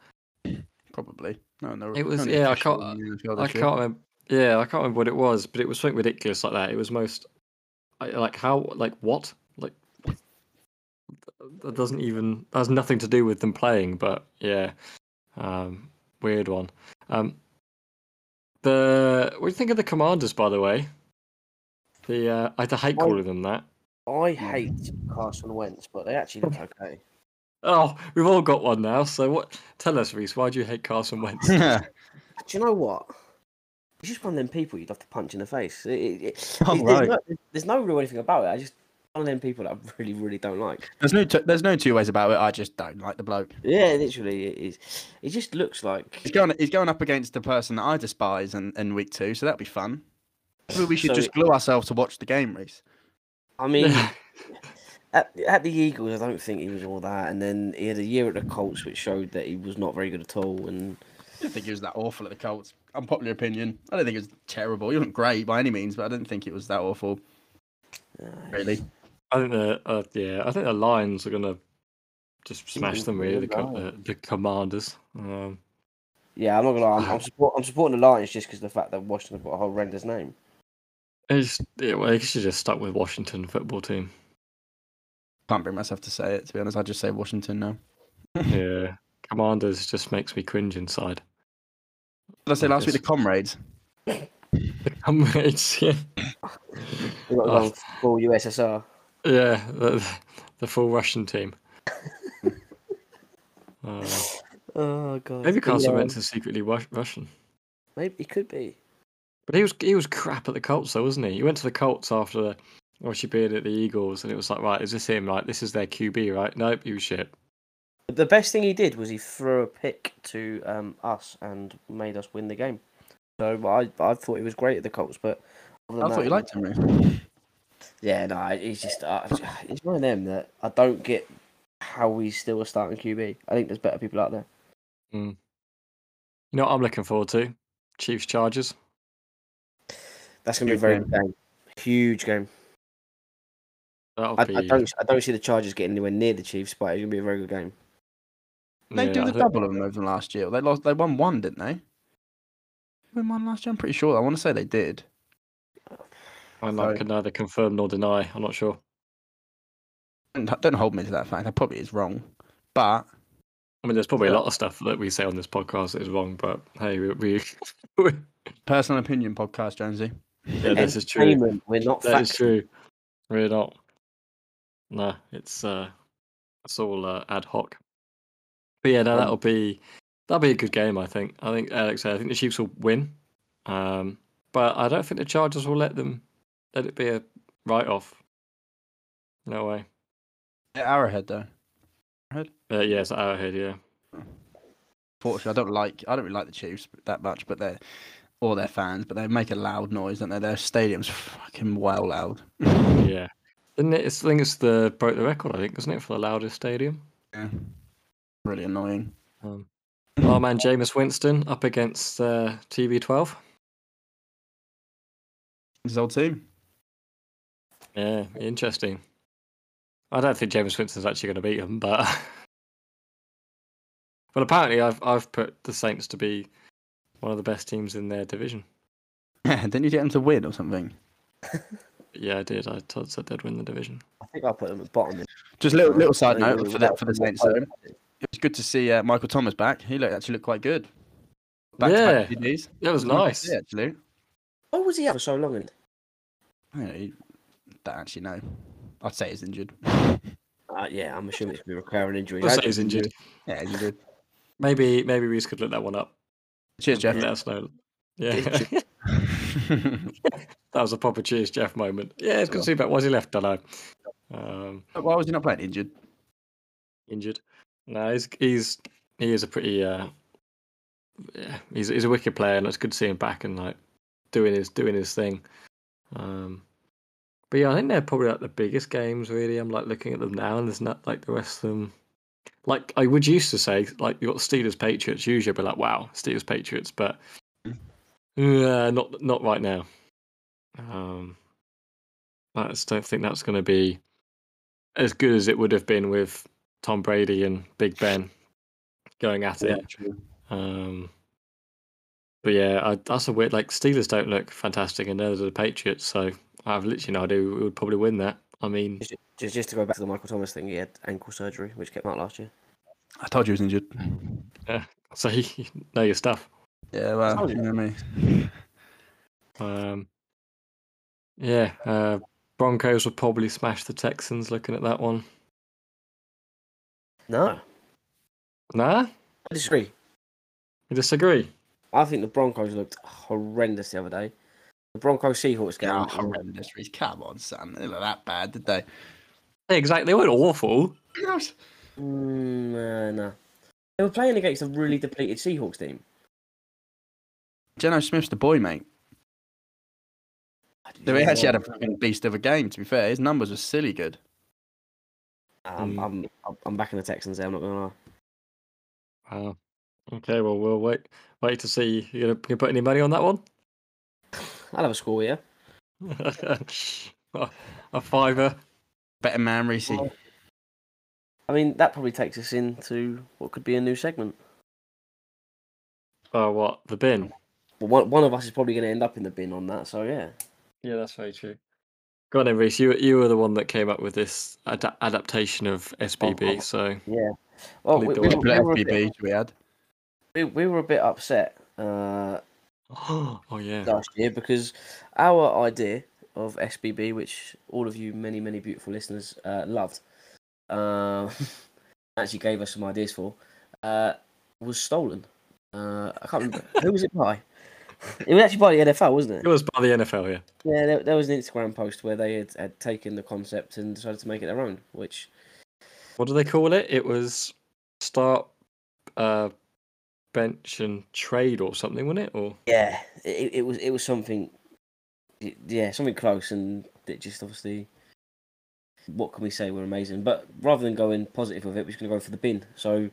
Probably. No, no. It was- no yeah, I can't- yeah, I that can't remember. Yeah, I can't remember what it was, but it was something ridiculous like that. It was most like how like what like that doesn't even that has nothing to do with them playing, but yeah, um, weird one. Um, the what do you think of the commanders, by the way? The uh, I hate calling them that. I hate Carson Wentz, but they actually look okay. Oh, we've all got one now. So what? Tell us, Reese. Why do you hate Carson Wentz? Do you know what? He's just one of them people you'd have to punch in the face. It, it, it- Oh, there's, no, there's no real anything about it. I just one of them people that I really, really don't like. There's no t- there's no two ways about it. I just don't like the bloke. Yeah, literally, it is. It just looks like. He's going he's going up against the person that I despise in, in week two, so that'll be fun. Maybe we should So- just glue ourselves to watch the game, Reese. I mean, at, at the Eagles, I don't think he was all that. And then he had a year at the Colts, which showed that he was not very good at all. And I don't think he was that awful at the Colts. Unpopular opinion. I don't think it was terrible. He wasn't great by any means, but I didn't think it was that awful. uh, Really. I think the uh, yeah, I think the Lions are gonna just smash them. Really, the, uh, the Commanders. Um, yeah, I'm not gonna lie. I'm, I'm, support, I'm supporting the Lions just because of the fact that Washington got a horrendous name. it's, yeah, well, they should just stuck with Washington football team. Can't bring myself to say it. To be honest, I just say Washington now. yeah, Commanders just makes me cringe inside. Did I say I last week the comrades? The Comrades, yeah, They got Oh. oh. full USSR. yeah, the, the full Russian team. Uh, Oh god. maybe But Carson Wentz is secretly Rus- Russian. Maybe he could be. But he was he was crap at the Colts, though, wasn't he? He went to the Colts after obviously being at the Eagles, and it was like, right, is this him? Like, this is their QB, right? Nope, he was shit. The best thing he did was he threw a pick to um, us and made us win the game. So I I thought he was great at the Colts, but other I than thought you liked him, Reese. Yeah, no, he's just uh, he's one of them that I don't get how he's still a starting QB. I think there's better people out there. You know what I'm looking forward to? Chiefs Chargers. That's gonna be a very game. good game. Huge game. That'll I, be. I don't I don't see the Chargers getting anywhere near the Chiefs, but it's gonna be a very good game. They yeah, do the double of them over last year. They lost. They won one, didn't they? They won one last year. I'm pretty sure. I want to say they did. I So- can neither confirm nor deny. I'm not sure. Don't, don't hold me to that fact. That probably is wrong. But I mean, there's probably a lot of stuff that we say on this podcast that is wrong, but hey, we, we personal opinion podcast, Jonesy. yeah, this is true. We're not That is facts. true. We're not. No, it's uh, it's all uh, ad hoc. But yeah, no, that'll be that'll be a good game. I think. I think Alex said. I think the Chiefs will win. Um, but I don't think the Chargers will let them let it be a write off. No way. Yeah, Arrowhead though. Uh, yeah, it's Arrowhead. Yeah. Fortunately, I don't like. I don't really like the Chiefs that much, but they're or their fans, but they make a loud noise, don't they? Their stadium's fucking well loud. Yeah. Didn't it? It's, I think it's the broke the record. I think, isn't it, for the loudest stadium? yeah. Really annoying. Um, our man Jameis Winston up against uh, TB12. His old team. Yeah, interesting. I don't think Jameis Winston's actually going to beat him, but but apparently I've I've put the Saints to be one of the best teams in their division. Yeah, didn't you get them to win or something? Yeah, I did. I told said they'd win the division. I think I'll put them at bottom. Just little little side note think for we'll for the get Saints. them though. It was good to see uh, Michael Thomas back. He looked, actually looked quite good. Back Yeah, to back TDs. That was Nice to nice. see, actually. Why was he out for so long? And I don't, know, don't actually know. I'd say he's injured. uh, yeah, I'm assuming it's gonna be recurring injury. We'll say he's injured. Yeah, he's injured. Maybe maybe Reese could look that one up. Cheers, Jeff. Let us know. Yeah. that was a proper cheers Jeff moment. Yeah, it's good to see back. Why's he left? Don't know. Um, Why was he not playing injured? injured. No, he's he's he is a pretty uh yeah, he's he's a wicked player and it's good to see him back and like doing his doing his thing. Um but yeah, I think they're probably like the biggest games really. I'm like looking at them now and there's not like the rest of them like I would used to say, like you got the Steelers Patriots, usually I'd be like, Wow, Steelers Patriots, but uh, not not right now. Um I just don't think that's gonna be as good as it would have been with Tom Brady and Big Ben going at it. true. Um, but yeah, I, that's a weird. Like Steelers don't look fantastic, and neither do the Patriots. So I have literally no idea who would probably win that. I mean, Just, just, just to go back to the Michael Thomas thing, he had ankle surgery, which came out last year. I told you he was injured. Yeah, so you know your stuff. Yeah, well, Told you you. know me. Um, yeah, uh, Broncos will probably smash the Texans. Looking at that one, No, nah, I disagree. you disagree. I think the Broncos looked horrendous the other day. The Broncos Seahawks game. Oh, horrendous. Come on, son. They look that bad, did they? Yeah, exactly, they weren't awful. Gosh. Mm, uh, no. They were playing against a really depleted Seahawks team. Geno Smith's the boy, mate. They actually had a fucking beast of a game, to be fair. His numbers were silly good. I'm, Mm. I'm, I'm, I'm back in the Texans there. I'm not gonna lie. Wow. Okay, well we'll wait wait to see. You gonna, gonna put any money on that one? I'll have a score, yeah. a fiver. Better man, Reese. Oh. I mean, that probably takes us into what could be a new segment. Oh, what the bin? Well, one, one of us is probably going to end up in the bin on that. So yeah. Yeah, that's very true. Go on, then, Reese. You you were the one that came up with this ad- adaptation of SBB. oh. So Yeah. Well, Lead we, we, were- we, were a bit, we had. we, we were a bit upset uh, oh yeah, last year because our idea of SBB, which all of you, many, many beautiful listeners, uh, loved, uh, actually gave us some ideas for, uh, was stolen. Uh, I can't remember. Who was it by? It was actually by the NFL, wasn't it it? was by the NFL. Yeah. Yeah, there, there was an Instagram post where they had, had taken the concept and decided to make it their own, which What do they call it? It was start, uh, bench and trade or something, wasn't it? Or yeah, it, it was it was something, yeah, something close, and it just obviously, what can we say? We're amazing, but rather than going positive with it, we're just going to go for the bin. So,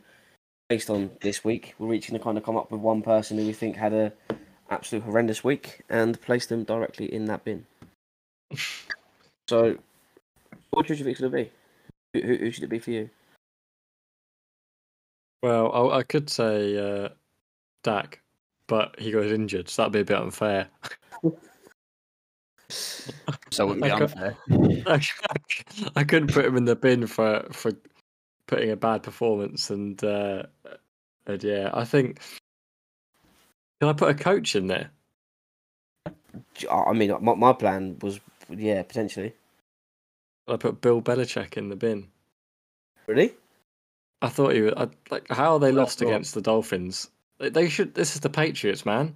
based on this week, we're each going to kind of come up with one person who we think had a absolute horrendous week and place them directly in that bin. So, what do you think it's going to be? Who, who, who should it be for you? well, I, I could say uh, Dak, but he got injured, so that'd be a bit unfair. So it wouldn't be I got- unfair. I couldn't put him in the bin for for putting a bad performance, and uh, and yeah, I think. Can I put a coach in there? I mean, my, my plan was, yeah, potentially. Can I put Bill Belichick in the bin? Really? I thought he was I, like, how are they lost cool. against the Dolphins. They, they should. This is the Patriots, man.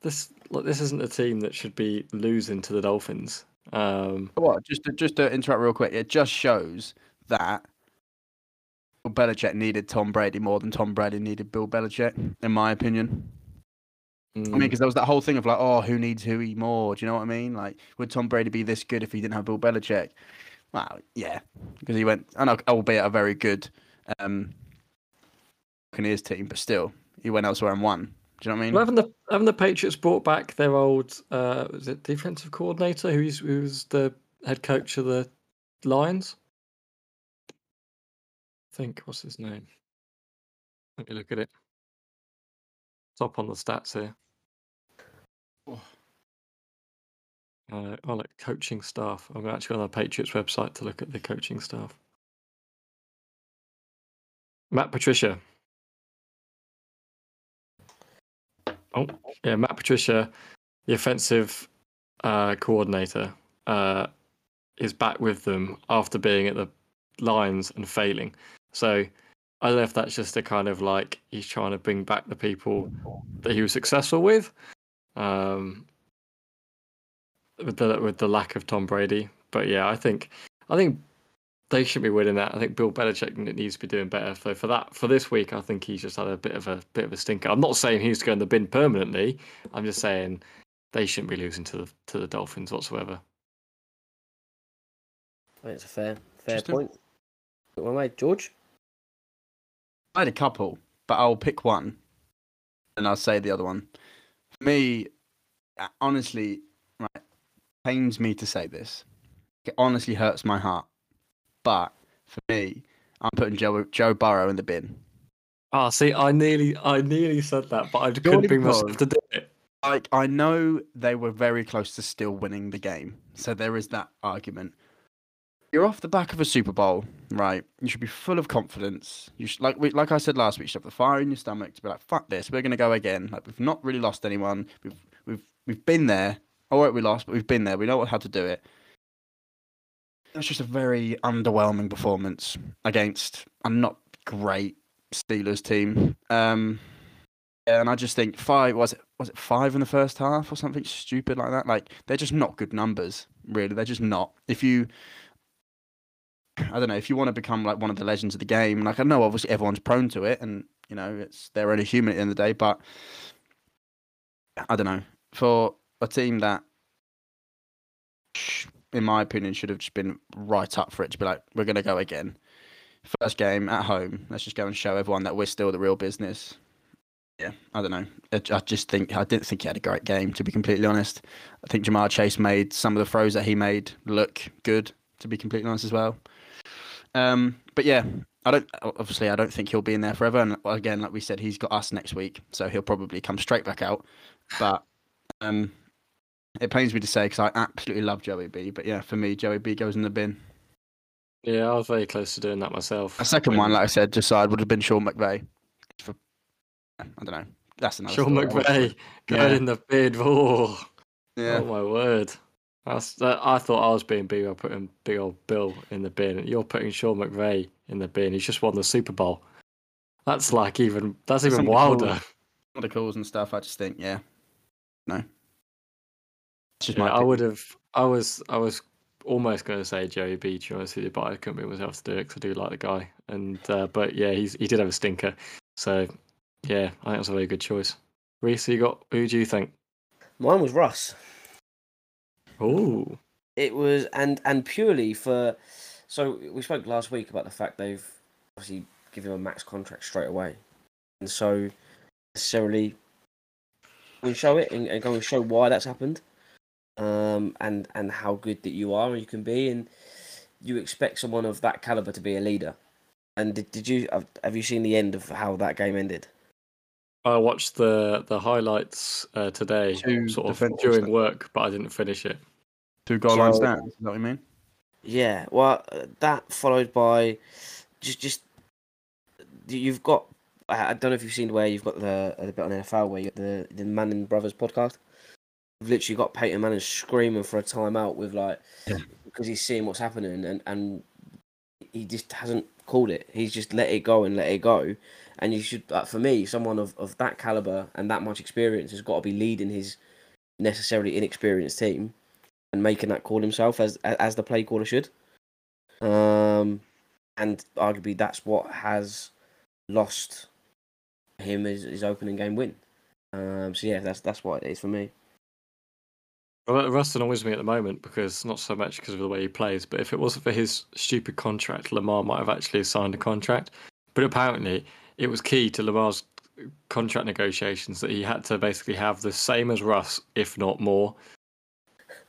This like this isn't a team that should be losing to the Dolphins. Um, What? Just to, just to interrupt real quick, it just shows that Bill Belichick needed Tom Brady more than Tom Brady needed Bill Belichick, in my opinion. I mean, mm, because there was that whole thing of like, oh, who needs who more? Do you know what I mean? Like, would Tom Brady be this good if he didn't have Bill Belichick? Well, yeah, because he went, know, albeit a very good um, Buccaneers team, but still, he went elsewhere and won. Do you know what I mean? Well, haven't the haven't the Patriots brought back their old uh, was it defensive coordinator who's who's the head coach of the Lions? I think what's his name? Let me look at it. Top on the stats here. Uh, oh, like coaching staff. I'm actually on the Patriots website to look at the coaching staff. Matt Patricia. Oh, yeah, Matt Patricia the offensive uh, coordinator, uh, is back with them after being at the Lions and failing. So I don't know if that's just a kind of like he's trying to bring back the people that he was successful with, um, with the with the lack of Tom Brady. But yeah, I think I think they should be winning that. I think Bill Belichick needs to be doing better. So for that for this week, I think he's just had a bit of a bit of a stinker. I'm not saying he's going to the bin permanently. I'm just saying they shouldn't be losing to the to the Dolphins whatsoever. I think it's a fair fair Just a- point. Well made, George. I had a couple, but I'll pick one, and I'll say the other one. For me, uh, honestly, right, pains me to say this. It honestly hurts my heart, but for me, I'm putting Joe Joe Burrow in the bin. Ah, see, I nearly I nearly said that, but I couldn't bring myself to do it. Like I know they were very close to still winning the game, so there is that argument. You're off the back of a Super Bowl, right? You should be full of confidence. You should, like we, like I said last week, you should have the fire in your stomach to be like, "Fuck this, we're gonna go again." Like we've not really lost anyone. We've we've we've been there. All right, we lost, but we've been there. We know how to do it. It's just a very underwhelming performance against a not great Steelers team. Um, yeah, and I just think five was it was it five in the first half or something stupid like that. Like they're just not good numbers, really. They're just not. If you, I don't know, if you want to become like one of the legends of the game, like I know obviously everyone's prone to it, and you know it's they're only human at the end of the day, but I don't know for a team that, in my opinion, should have just been right up for it to be like we're gonna go again. First game at home. Let's just go and show everyone that we're still the real business yeah, I don't know. I, just think I didn't think he had a great game. To be completely honest, I think Ja'Marr Chase made some of the throws that he made look good. To be completely honest, as well. Um, but yeah, I don't. Obviously, I don't think he'll be in there forever. And again, like we said, he's got us next week, so he'll probably come straight back out. But um, it pains me to say because I absolutely love Joey B. But yeah, for me, Joey B goes in the bin. Yeah, I was very close to doing that myself. A second one, like I said, just side would have been Sean McVay. For, I don't know. That's another. Sean story. McVay going Yeah. in the bid. Oh, Yeah. oh my word! That's, I thought I was being big. I putting big old Bill in the bin. You're putting Sean McVay in the bin. He's just won the Super Bowl. That's like even that's even Some wilder. calls- of the calls and stuff. I just think, yeah, no. Just Yeah, I would have. I was. I was almost going to say Joey B. To be honest with you, but I couldn't bring myself to do it because I do like the guy. And uh, but yeah, he's he did have a stinker. So yeah, I think that's a very good choice. Reese, you got who do you think? Mine was Russ. Oh, It was and and purely for so we spoke last week about the fact they've obviously given him a max contract straight away. And so necessarily we show it and, and go and show why that's happened. Um and and how good that you are and you can be and you expect someone of that caliber to be a leader. And did, did you have, have you seen the end of how that game ended? I watched the the highlights uh, today, Two sort of during work, but I didn't finish it. Two goal line So- stands. Is that what you mean? Yeah, well, uh, that followed by just just you've got. I don't know if you've seen where you've got the the bit on NFL where you got the the Manning brothers podcast. You've literally got Peyton Manning screaming for a timeout with like Yeah. because he's seeing what's happening and and he just hasn't called it. He's just let it go and let it go. And you should, uh, for me, someone of, of that caliber and that much experience has got to be leading his necessarily inexperienced team and making that call himself as as the play caller should. Um, and arguably that's what has lost him his, his opening game win. Um, so yeah, that's that's what it is for me. Well, Russ annoys me at the moment because not so much because of the way he plays, but if it wasn't for his stupid contract, Lamar might have actually signed a contract. But apparently, it was key to Lamar's contract negotiations that he had to basically have the same as Russ, if not more.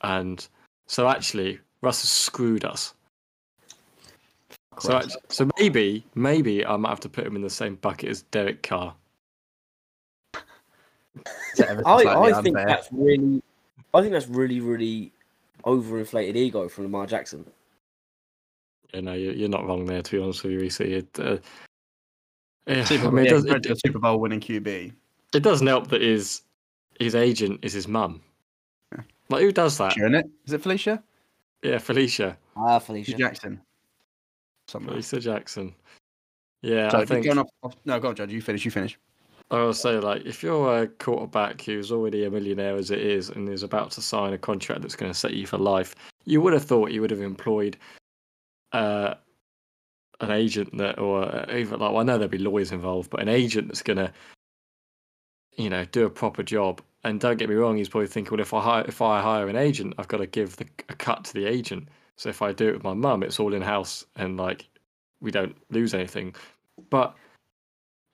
And so actually, Russ has screwed us. So, Christ. act- so maybe, maybe I might have to put him in the same bucket as Derek Carr. Is that ever so I, I think that's really, I think that's really really overinflated ego from Lamar Jackson. You know, you're, you're not wrong there. To be honest with you, Reece. It, uh, yeah, Super, I mean, it, yeah, does, it, Super Bowl winning QB. it doesn't help that his his agent is his mum. Like who does that? Isn't it? Is it Felicia? Yeah, Felicia. Ah, Felicia Felicia. Jackson. Something. like Felicia Jackson. Yeah. So I think going off, off, no, go on, Judge. You finish. You finish. I will say, like, if you're a quarterback who's already a millionaire as it is and is about to sign a contract that's going to set you for life, you would have thought you would have employed uh, an agent that, or uh, even like, well, I know there'd be lawyers involved, but an agent that's going to, you know, do a proper job. And don't get me wrong, he's probably thinking, well, if I hire, if I hire an agent, I've got to give the, a cut to the agent. So if I do it with my mum, it's all in house and like we don't lose anything. But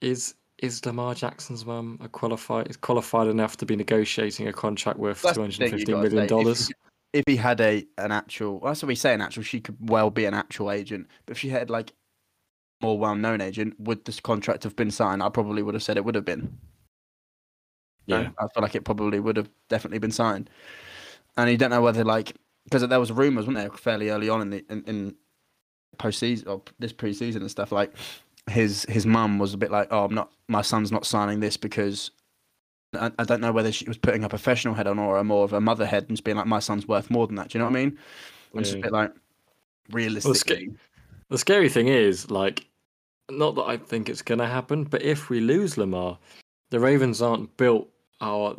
is is Lamar Jackson's mum a qualified is qualified enough to be negotiating a contract worth two hundred thing and you fifty gotta million say. If dollars? If he had a an actual, well, that's what we say an actual. She could well be an actual agent, but if she had like more well known agent, would this contract have been signed? I probably would have said it would have been. Yeah. I feel like it probably would have definitely been signed. And you don't know whether like because there was rumours, wasn't there, fairly early on in the in, in postseason or this preseason and stuff like his his mum was a bit like, oh, I'm not, my son's not signing this because I, I don't know whether she was putting a professional head on or a more of a mother head and just being like, my son's worth more than that. Do you know what I mean? And it's just a bit like realistically. The scary thing is, like, not that I think it's going to happen, but if we lose Lamar, the Ravens aren't built. Our,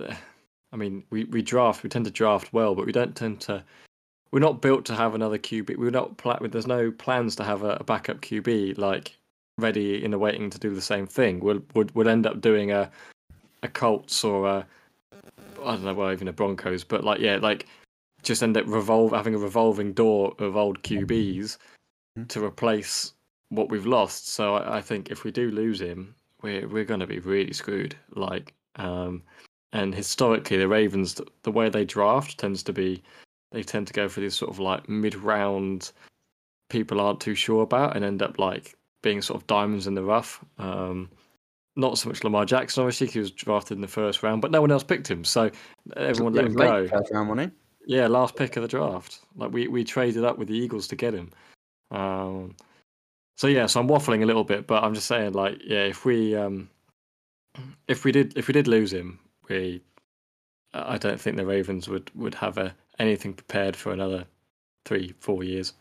I mean, we, we draft, we tend to draft well, but we don't tend to. We're not built to have another QB. We're not. Pla- there's no plans to have a, a backup QB like ready in the waiting to do the same thing. We'll would would end up doing a a Colts or a I don't know, well even a Broncos, but like yeah, like just end up revolve having a revolving door of old QBs to replace what we've lost. So I, I think if we do lose him, we're we're going to be really screwed. Like, um, and historically, the Ravens, the, the way they draft tends to be, they tend to go for these sort of like mid-round people aren't too sure about, and end up like being sort of diamonds in the rough. Um, not so much Lamar Jackson, obviously, he was drafted in the first round, but no one else picked him, so everyone let him go. first round, wasn't Yeah, last pick of the draft. Like we, we traded up with the Eagles to get him. Um, so yeah, so I'm waffling a little bit, but I'm just saying, like, yeah, if we um, if we did if we did lose him, we I don't think the Ravens would would have a, anything prepared for another three four years.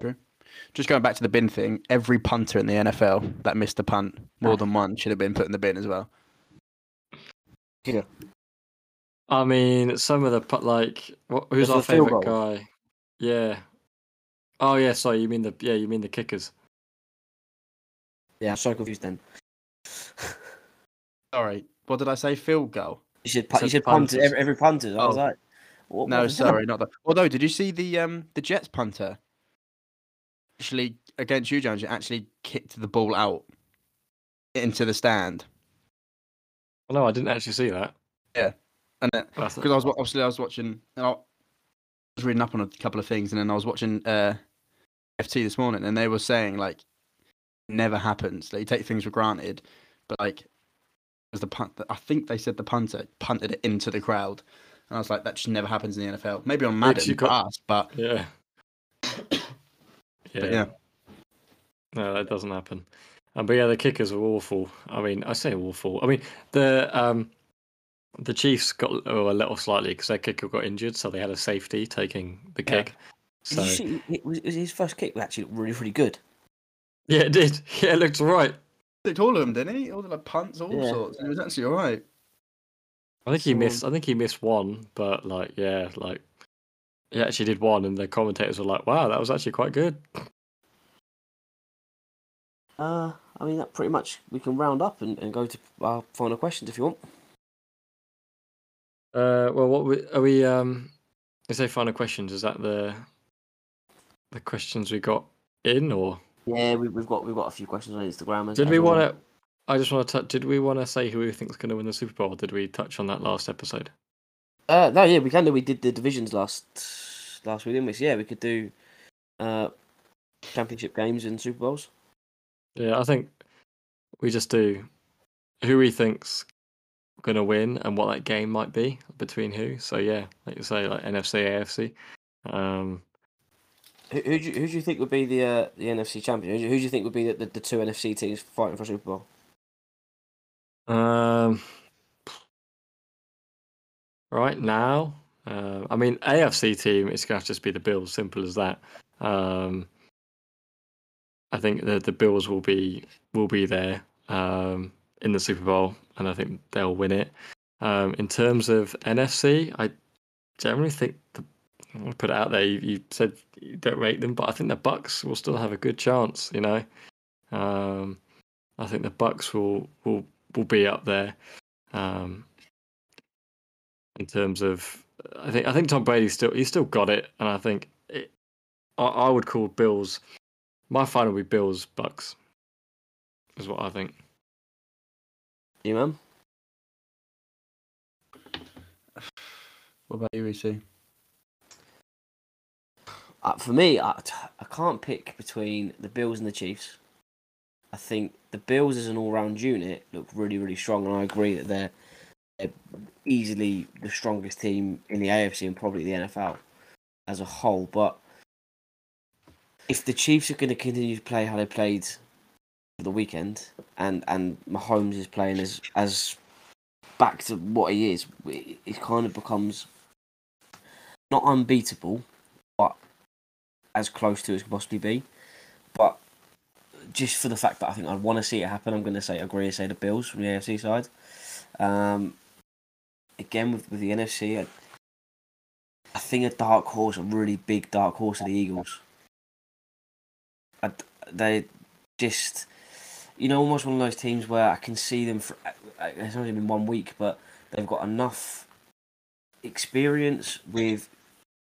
he? Just going back to the bin thing, every punter in the NFL that missed a punt more ah. than one should have been put in the bin as well. Yeah. I mean, some of the like what, who's Just our favorite guy? Yeah. Oh yeah, sorry, you mean the yeah, you mean the kickers. Yeah, I'm so confused then. Sorry, what did I say? Field goal. You should, pu- Said you should punt it, every, every punter. I was Oh. like, what, No, what was that? sorry, not that. Although, did you see the um the Jets punter actually against you, Jones? It actually kicked the ball out into the stand, Oh, no, I didn't actually see that. Yeah, and because I was obviously I was watching and I was reading up on a couple of things, and then I was watching uh FT this morning, and they were saying like never happens. They take things for granted, but like as the punt, I think they said the punter punted it into the crowd, and I was like that just never happens in the NFL. Maybe on Madden you for got- us, but Yeah. But yeah. No, that doesn't happen. Um, but yeah, the kickers are awful. I mean, I say awful. I mean, the um, the Chiefs got oh, a little slightly because their kicker got injured, so they had a safety taking the Yeah. kick. Did So you see, it was, it was his first kick actually looked really, really good. yeah, it did. Yeah, it looked right. Looked all of them, didn't he? All the like punts, all Yeah. sorts. And it was actually all right. I think he So- missed. I think he missed one, but like, yeah, like he actually did one, and the commentators were like, "Wow, that was actually quite good." Uh, I mean, that pretty much we can round up and, and go to our final questions if you want. Uh, well, what we, are we? Um, is there final questions? Is that the the questions we got in, or Yeah, we, we've got we've got a few questions on Instagram. did as we want to? I just want to touch. Did we want to say who we think's going to win the Super Bowl? Did we touch on that last episode? Uh, no, yeah, we can do. We did the divisions last last week, didn't we? So, yeah, we could do uh, championship games and Super Bowls. Yeah, I think we just do who we think's going to win and what that game might be between who. So yeah, like you say, like NFC, AFC. Um, Who, do you, who do you think would be the uh, the NFC champion? Who do, you, who do you think would be the, the, the two NFC teams fighting for Super Bowl? um, right now. Uh, I mean, AFC team to have to just be the Bills. Simple as that. Um, I think the the Bills will be will be there um, in the Super Bowl, and I think they'll win it. Um, in terms of NFC, I generally think the I want to put it out there. You, you said you don't rate them, but I think the Bucs will still have a good chance. You know, um, I think the Bucs will will will be up there um, in terms of. I think I think Tom Brady still he's still got it, and I think it, I, I would call Bills. My final would be Bills Bucs. Is what I think. You man? What about you, EC? Uh, for me, I, I can't pick between the Bills and the Chiefs. I think the Bills as an all-round unit look really, really strong, and I agree that they're, they're easily the strongest team in the AFC and probably the NFL as a whole. But if the Chiefs are going to continue to play how they played the weekend, and and Mahomes is playing as as back to what he is, it, it kind of becomes not unbeatable, but as close to as can possibly be. But just for the fact that I think I want to see it happen, I'm going to say agree to say the Bills from the AFC side. Um, again with with the NFC, I, I think a dark horse, a really big dark horse, are the Eagles. I, they just, you know, almost one of those teams where I can see them. For, it's only been one week, but they've got enough experience with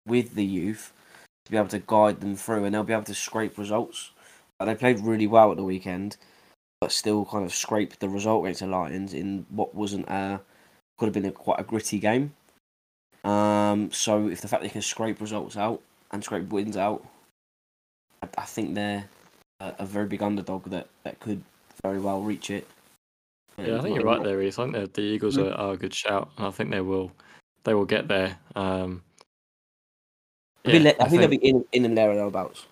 with the youth to be able to guide them through, and they'll be able to scrape results. Uh, they played really well at the weekend, but still kind of scraped the result against the Lions in what wasn't a could have been a, quite a gritty game. Um, so if the fact they can scrape results out and scrape wins out, I, I think they're a, a very big underdog that, that could very well reach it. Yeah, I think you're right there, Reese. I think the, the Eagles are, are a good shout, and I think they will they will get there. Um, I think, yeah, they- I think they'll be in, in and there or thereabouts.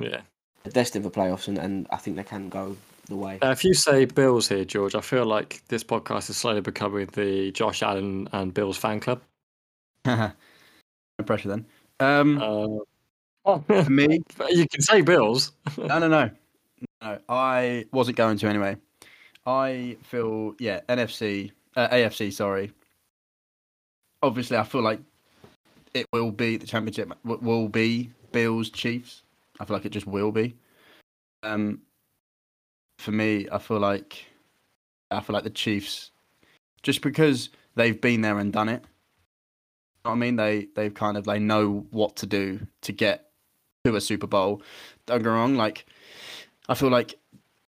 yeah. They're destined for playoffs, and, and I think they can go the way. Uh, if you say Bills here, George, I feel like this podcast is slowly becoming the Josh Allen and Bills fan club. no pressure then. Um, Uh, for me, you can say Bills. no, no, no, no. I wasn't going to anyway. I feel yeah, NFC, uh, AFC. Sorry. Obviously, I feel like it will be the championship. Will be Bills Chiefs. I feel like it just will be. Um, for me, I feel like I feel like the Chiefs, just because they've been there and done it. You know I mean, they they've kind of they know what to do to get to a Super Bowl. Don't me wrong, like I feel like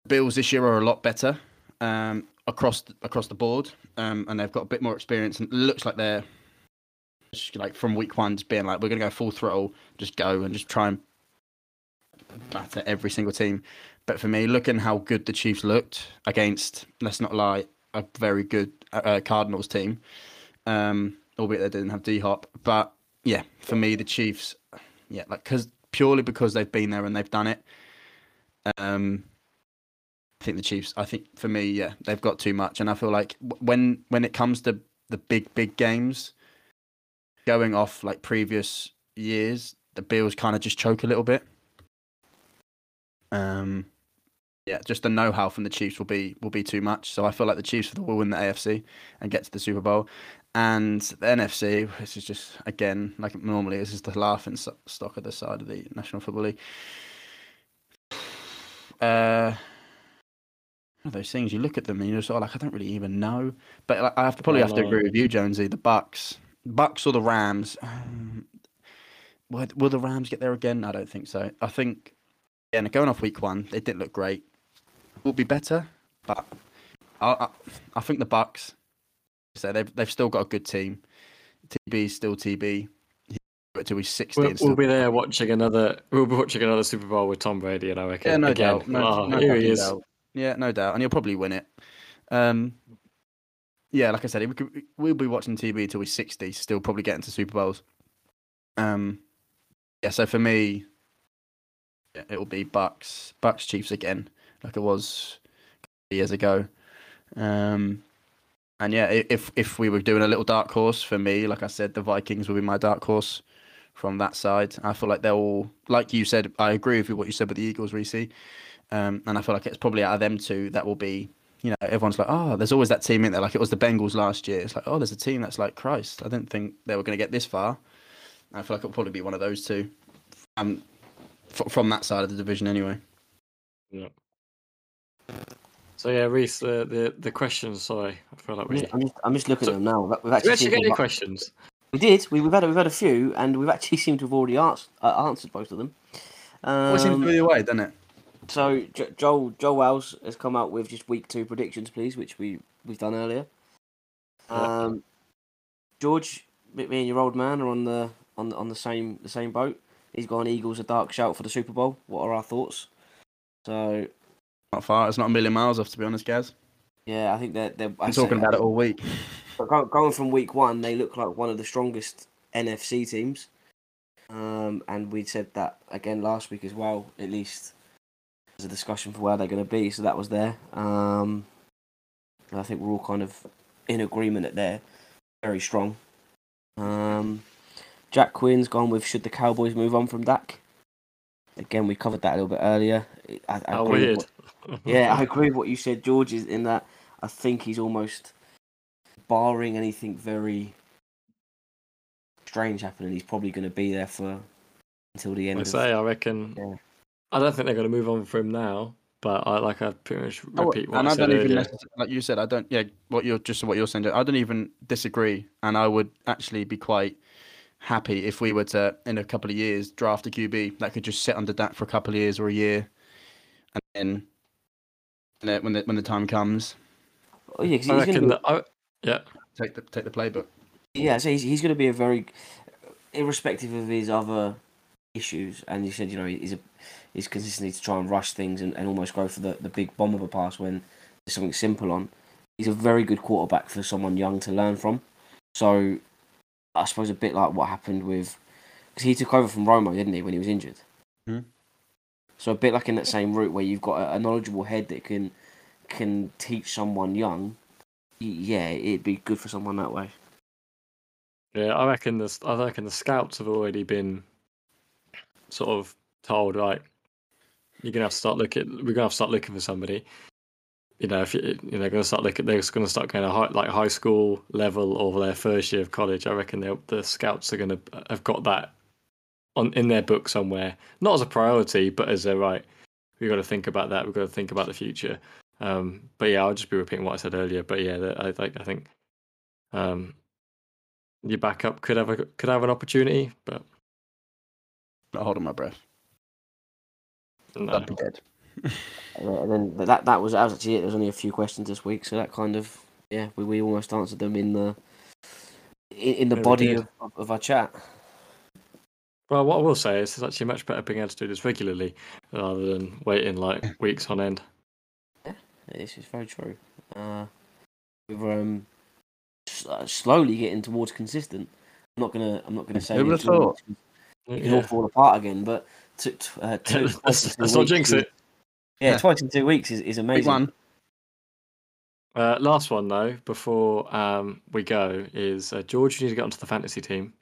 Bills this year are a lot better um, across across the board, um, and they've got a bit more experience. And it looks like they're like from week one, just being like, we're gonna go full throttle, just go and just try and batter every single team. But for me, looking how good the Chiefs looked against, let's not lie, a very good uh, Cardinals team, um, albeit they didn't have D Hop. But yeah, for me, the Chiefs, yeah, like because purely because they've been there and they've done it. Um, I think the Chiefs. I think for me, yeah, they've got too much, and I feel like when when it comes to the big big games, going off like previous years, the Bills kind of just choke a little bit. Um, yeah, just the know-how from the Chiefs will be will be too much. So I feel like the Chiefs will win the AFC and get to the Super Bowl, and the NFC. This is just again like normally, this is the laughing stock of the side of the National Football League. Uh, one of those things you look at them and you're sort of like, I don't really even know. But like, I have to probably have to agree with you, Jonesy. The Bucs, Bucs or the Rams. Um, will, will the Rams get there again? I don't think so. I think yeah, going off week one, they did look great. Will be better, but I, I, I think the Bucs. So they've they've still got a good team. TB still TB. Until he's sixty. We'll, we'll be there watching another. We'll be watching another Super Bowl with Tom Brady, and I reckon. Yeah, no again. doubt. No, Oh, no here he is. doubt. Yeah, no doubt, and he'll probably win it. Um, yeah, like I said, we'll be watching TV till he's sixty, still probably getting to Super Bowls. Um, yeah, so for me, yeah, it will be Bucs, Bucs Chiefs again, like it was years ago. Um, and yeah, if if we were doing a little dark horse for me, like I said, the Vikings will be my dark horse from that side. I feel like they're all like you said. I agree with what you said with the Eagles, Reese. Um, and I feel like it's probably out of them two that will be. You know, everyone's like, oh, there's always that team in there. Like it was the Bengals last year. It's like, oh, there's a team that's like Christ. I didn't think they were going to get this far. I feel like it'll probably be one of those two. Um, f- from that side of the division, anyway. Yeah. So yeah, Reese, the, the the questions. Sorry, I feel like I'm we. just, I'm just, I'm just looking So- at them now. We've Do actually, you actually seen get any them- questions? we did. We, we've had a, we've had a few, and we've actually seemed to have already asked, uh, answered most of them. Well, it seems to Um, be the way, doesn't it? So Jo- Joel Joel Wells has come out with just week two predictions, please, which we we've done earlier. Um, George, me me and your old man are on the on the, on the same the same boat. He's gone Eagles a dark shout for the Super Bowl. What are our thoughts? So Not far. It's not a million miles off, to be honest, Gaz. yeah, I think they're they're I'm talking about it all week. But going from week one, they look like one of the strongest NFC teams. Um, and we said that again last week as well. At least there's a discussion for where they're going to be, so that was there. Um, I think we're all kind of in agreement that they're very strong. Um, Jack Quinn's gone with should the Cowboys move on from Dak? Again, we covered that a little bit earlier. I, I How agree weird. what- yeah, I agree with what you said, George. Is in that I think he's almost barring anything very strange happening. He's probably going to be there for until the end. I of, say, I reckon. Yeah. I don't think they're going to move on from now. But I like I pretty much Oh, repeat what and I I don't even earlier. like you said. I don't. Yeah, what you're just what you're saying. I don't even disagree, and I would actually be quite happy if we were to in a couple of years draft a QB that could just sit under that for a couple of years or a year, and then and then when the when the time comes, oh yeah, 'cause he's I gonna reckon be, that. I, yeah, take the take the playbook. yeah, so he's, he's going to be a very, irrespective of his other issues. And you said you know he's a he's consistently to try and rush things and, and almost go for the, the big bomb of a pass when there's something simple on. He's a very good quarterback for someone young to learn from. So I suppose a bit like what happened with because he took over from Romo, didn't he, when he was injured? Mhm. So a bit like in that same route where you've got a, a knowledgeable head that can can teach someone young. Yeah, it'd be good for someone that way. yeah. I reckon the I reckon the scouts have already been sort of told like you're gonna have to start looking. We're gonna have to start looking for somebody. You know, if you, you know, they're gonna start looking, they're gonna start going to high, like high school level or their first year of college. I reckon the scouts are gonna have got that on in their book somewhere, not as a priority, but as a right. We've got to think about that. We've got to think about the future. Um, but yeah, I'll just be repeating what I said earlier. But yeah, I I think um, your backup could have a could have an opportunity, but Not holding my breath. No. I'd be dead. And then that that was that was actually it. There was only a few questions this week, so that kind of yeah, we, we almost answered them in the in, in the Yeah, body of, of, our chat. Well, what I will say is it's actually much better being able to do this regularly rather than waiting like weeks on end. Yeah, This is very true. Uh, we're um uh, slowly getting towards consistent. I'm not gonna I'm not gonna say Who would've thought? it can all fall apart again, but to, to, uh, two, twice in let's, let's not jinx is- it. Yeah, Yeah. twice in two weeks is, is Big amazing. one. Uh, last one though, before um, we go, is uh, George. You need to get onto the fantasy team.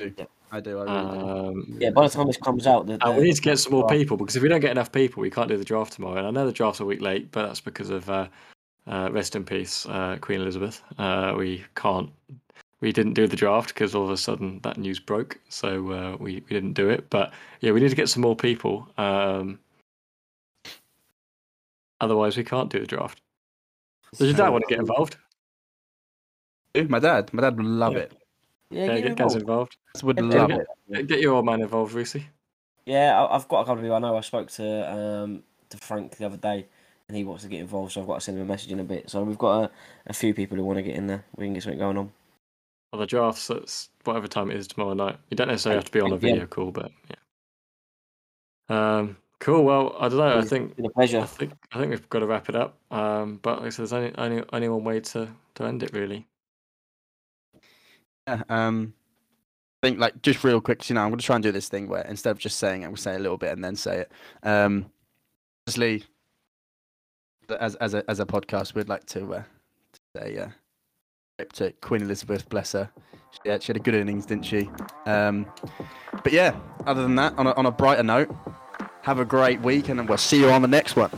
I do. I really do. Um, Yeah, by the time this comes out, the, the- we need to get some more people because if we don't get enough people, we can't do the draft tomorrow. And I know the draft's a week late, but that's because of uh, uh, rest in peace, uh, Queen Elizabeth. Uh, we can't. We didn't do the draft because all of a sudden that news broke, so uh, we, we didn't do it. But yeah, we need to get some more people. Um, otherwise, we can't do the draft. Does your dad want to get involved? My dad. My dad would love Yeah. it. Yeah, Yeah, get get guys involved. involved. Would Yeah, love yeah. it. Get- Get your old man involved, Reese. Yeah, I- I've got a couple of people I know. I spoke to um to Frank the other day, and he wants to get involved, so I've got to send him a message in a bit. So we've got a, a few people who want to get in there. We can get something going on. Well, the drafts, that's whatever time it is tomorrow night. You don't necessarily have to be on a 8 p.m. video call, but yeah. Um, cool. Well, I don't know. I think been a I pleasure. think I think we've got to wrap it up. Um, but like I said, there's only only only one way to to end it really. Yeah, um, I think like just real quick, 'cause, you know, I'm going to try and do this thing where instead of just saying it, we'll say a little bit and then say it. Um, obviously, as as a as a podcast, we'd like to, uh, to say uh, cryptic. Queen Elizabeth, bless her. She had, she had a good innings, didn't she? Um, but yeah, other than that, on a, on a brighter note, have a great week, and we'll see you on the next one.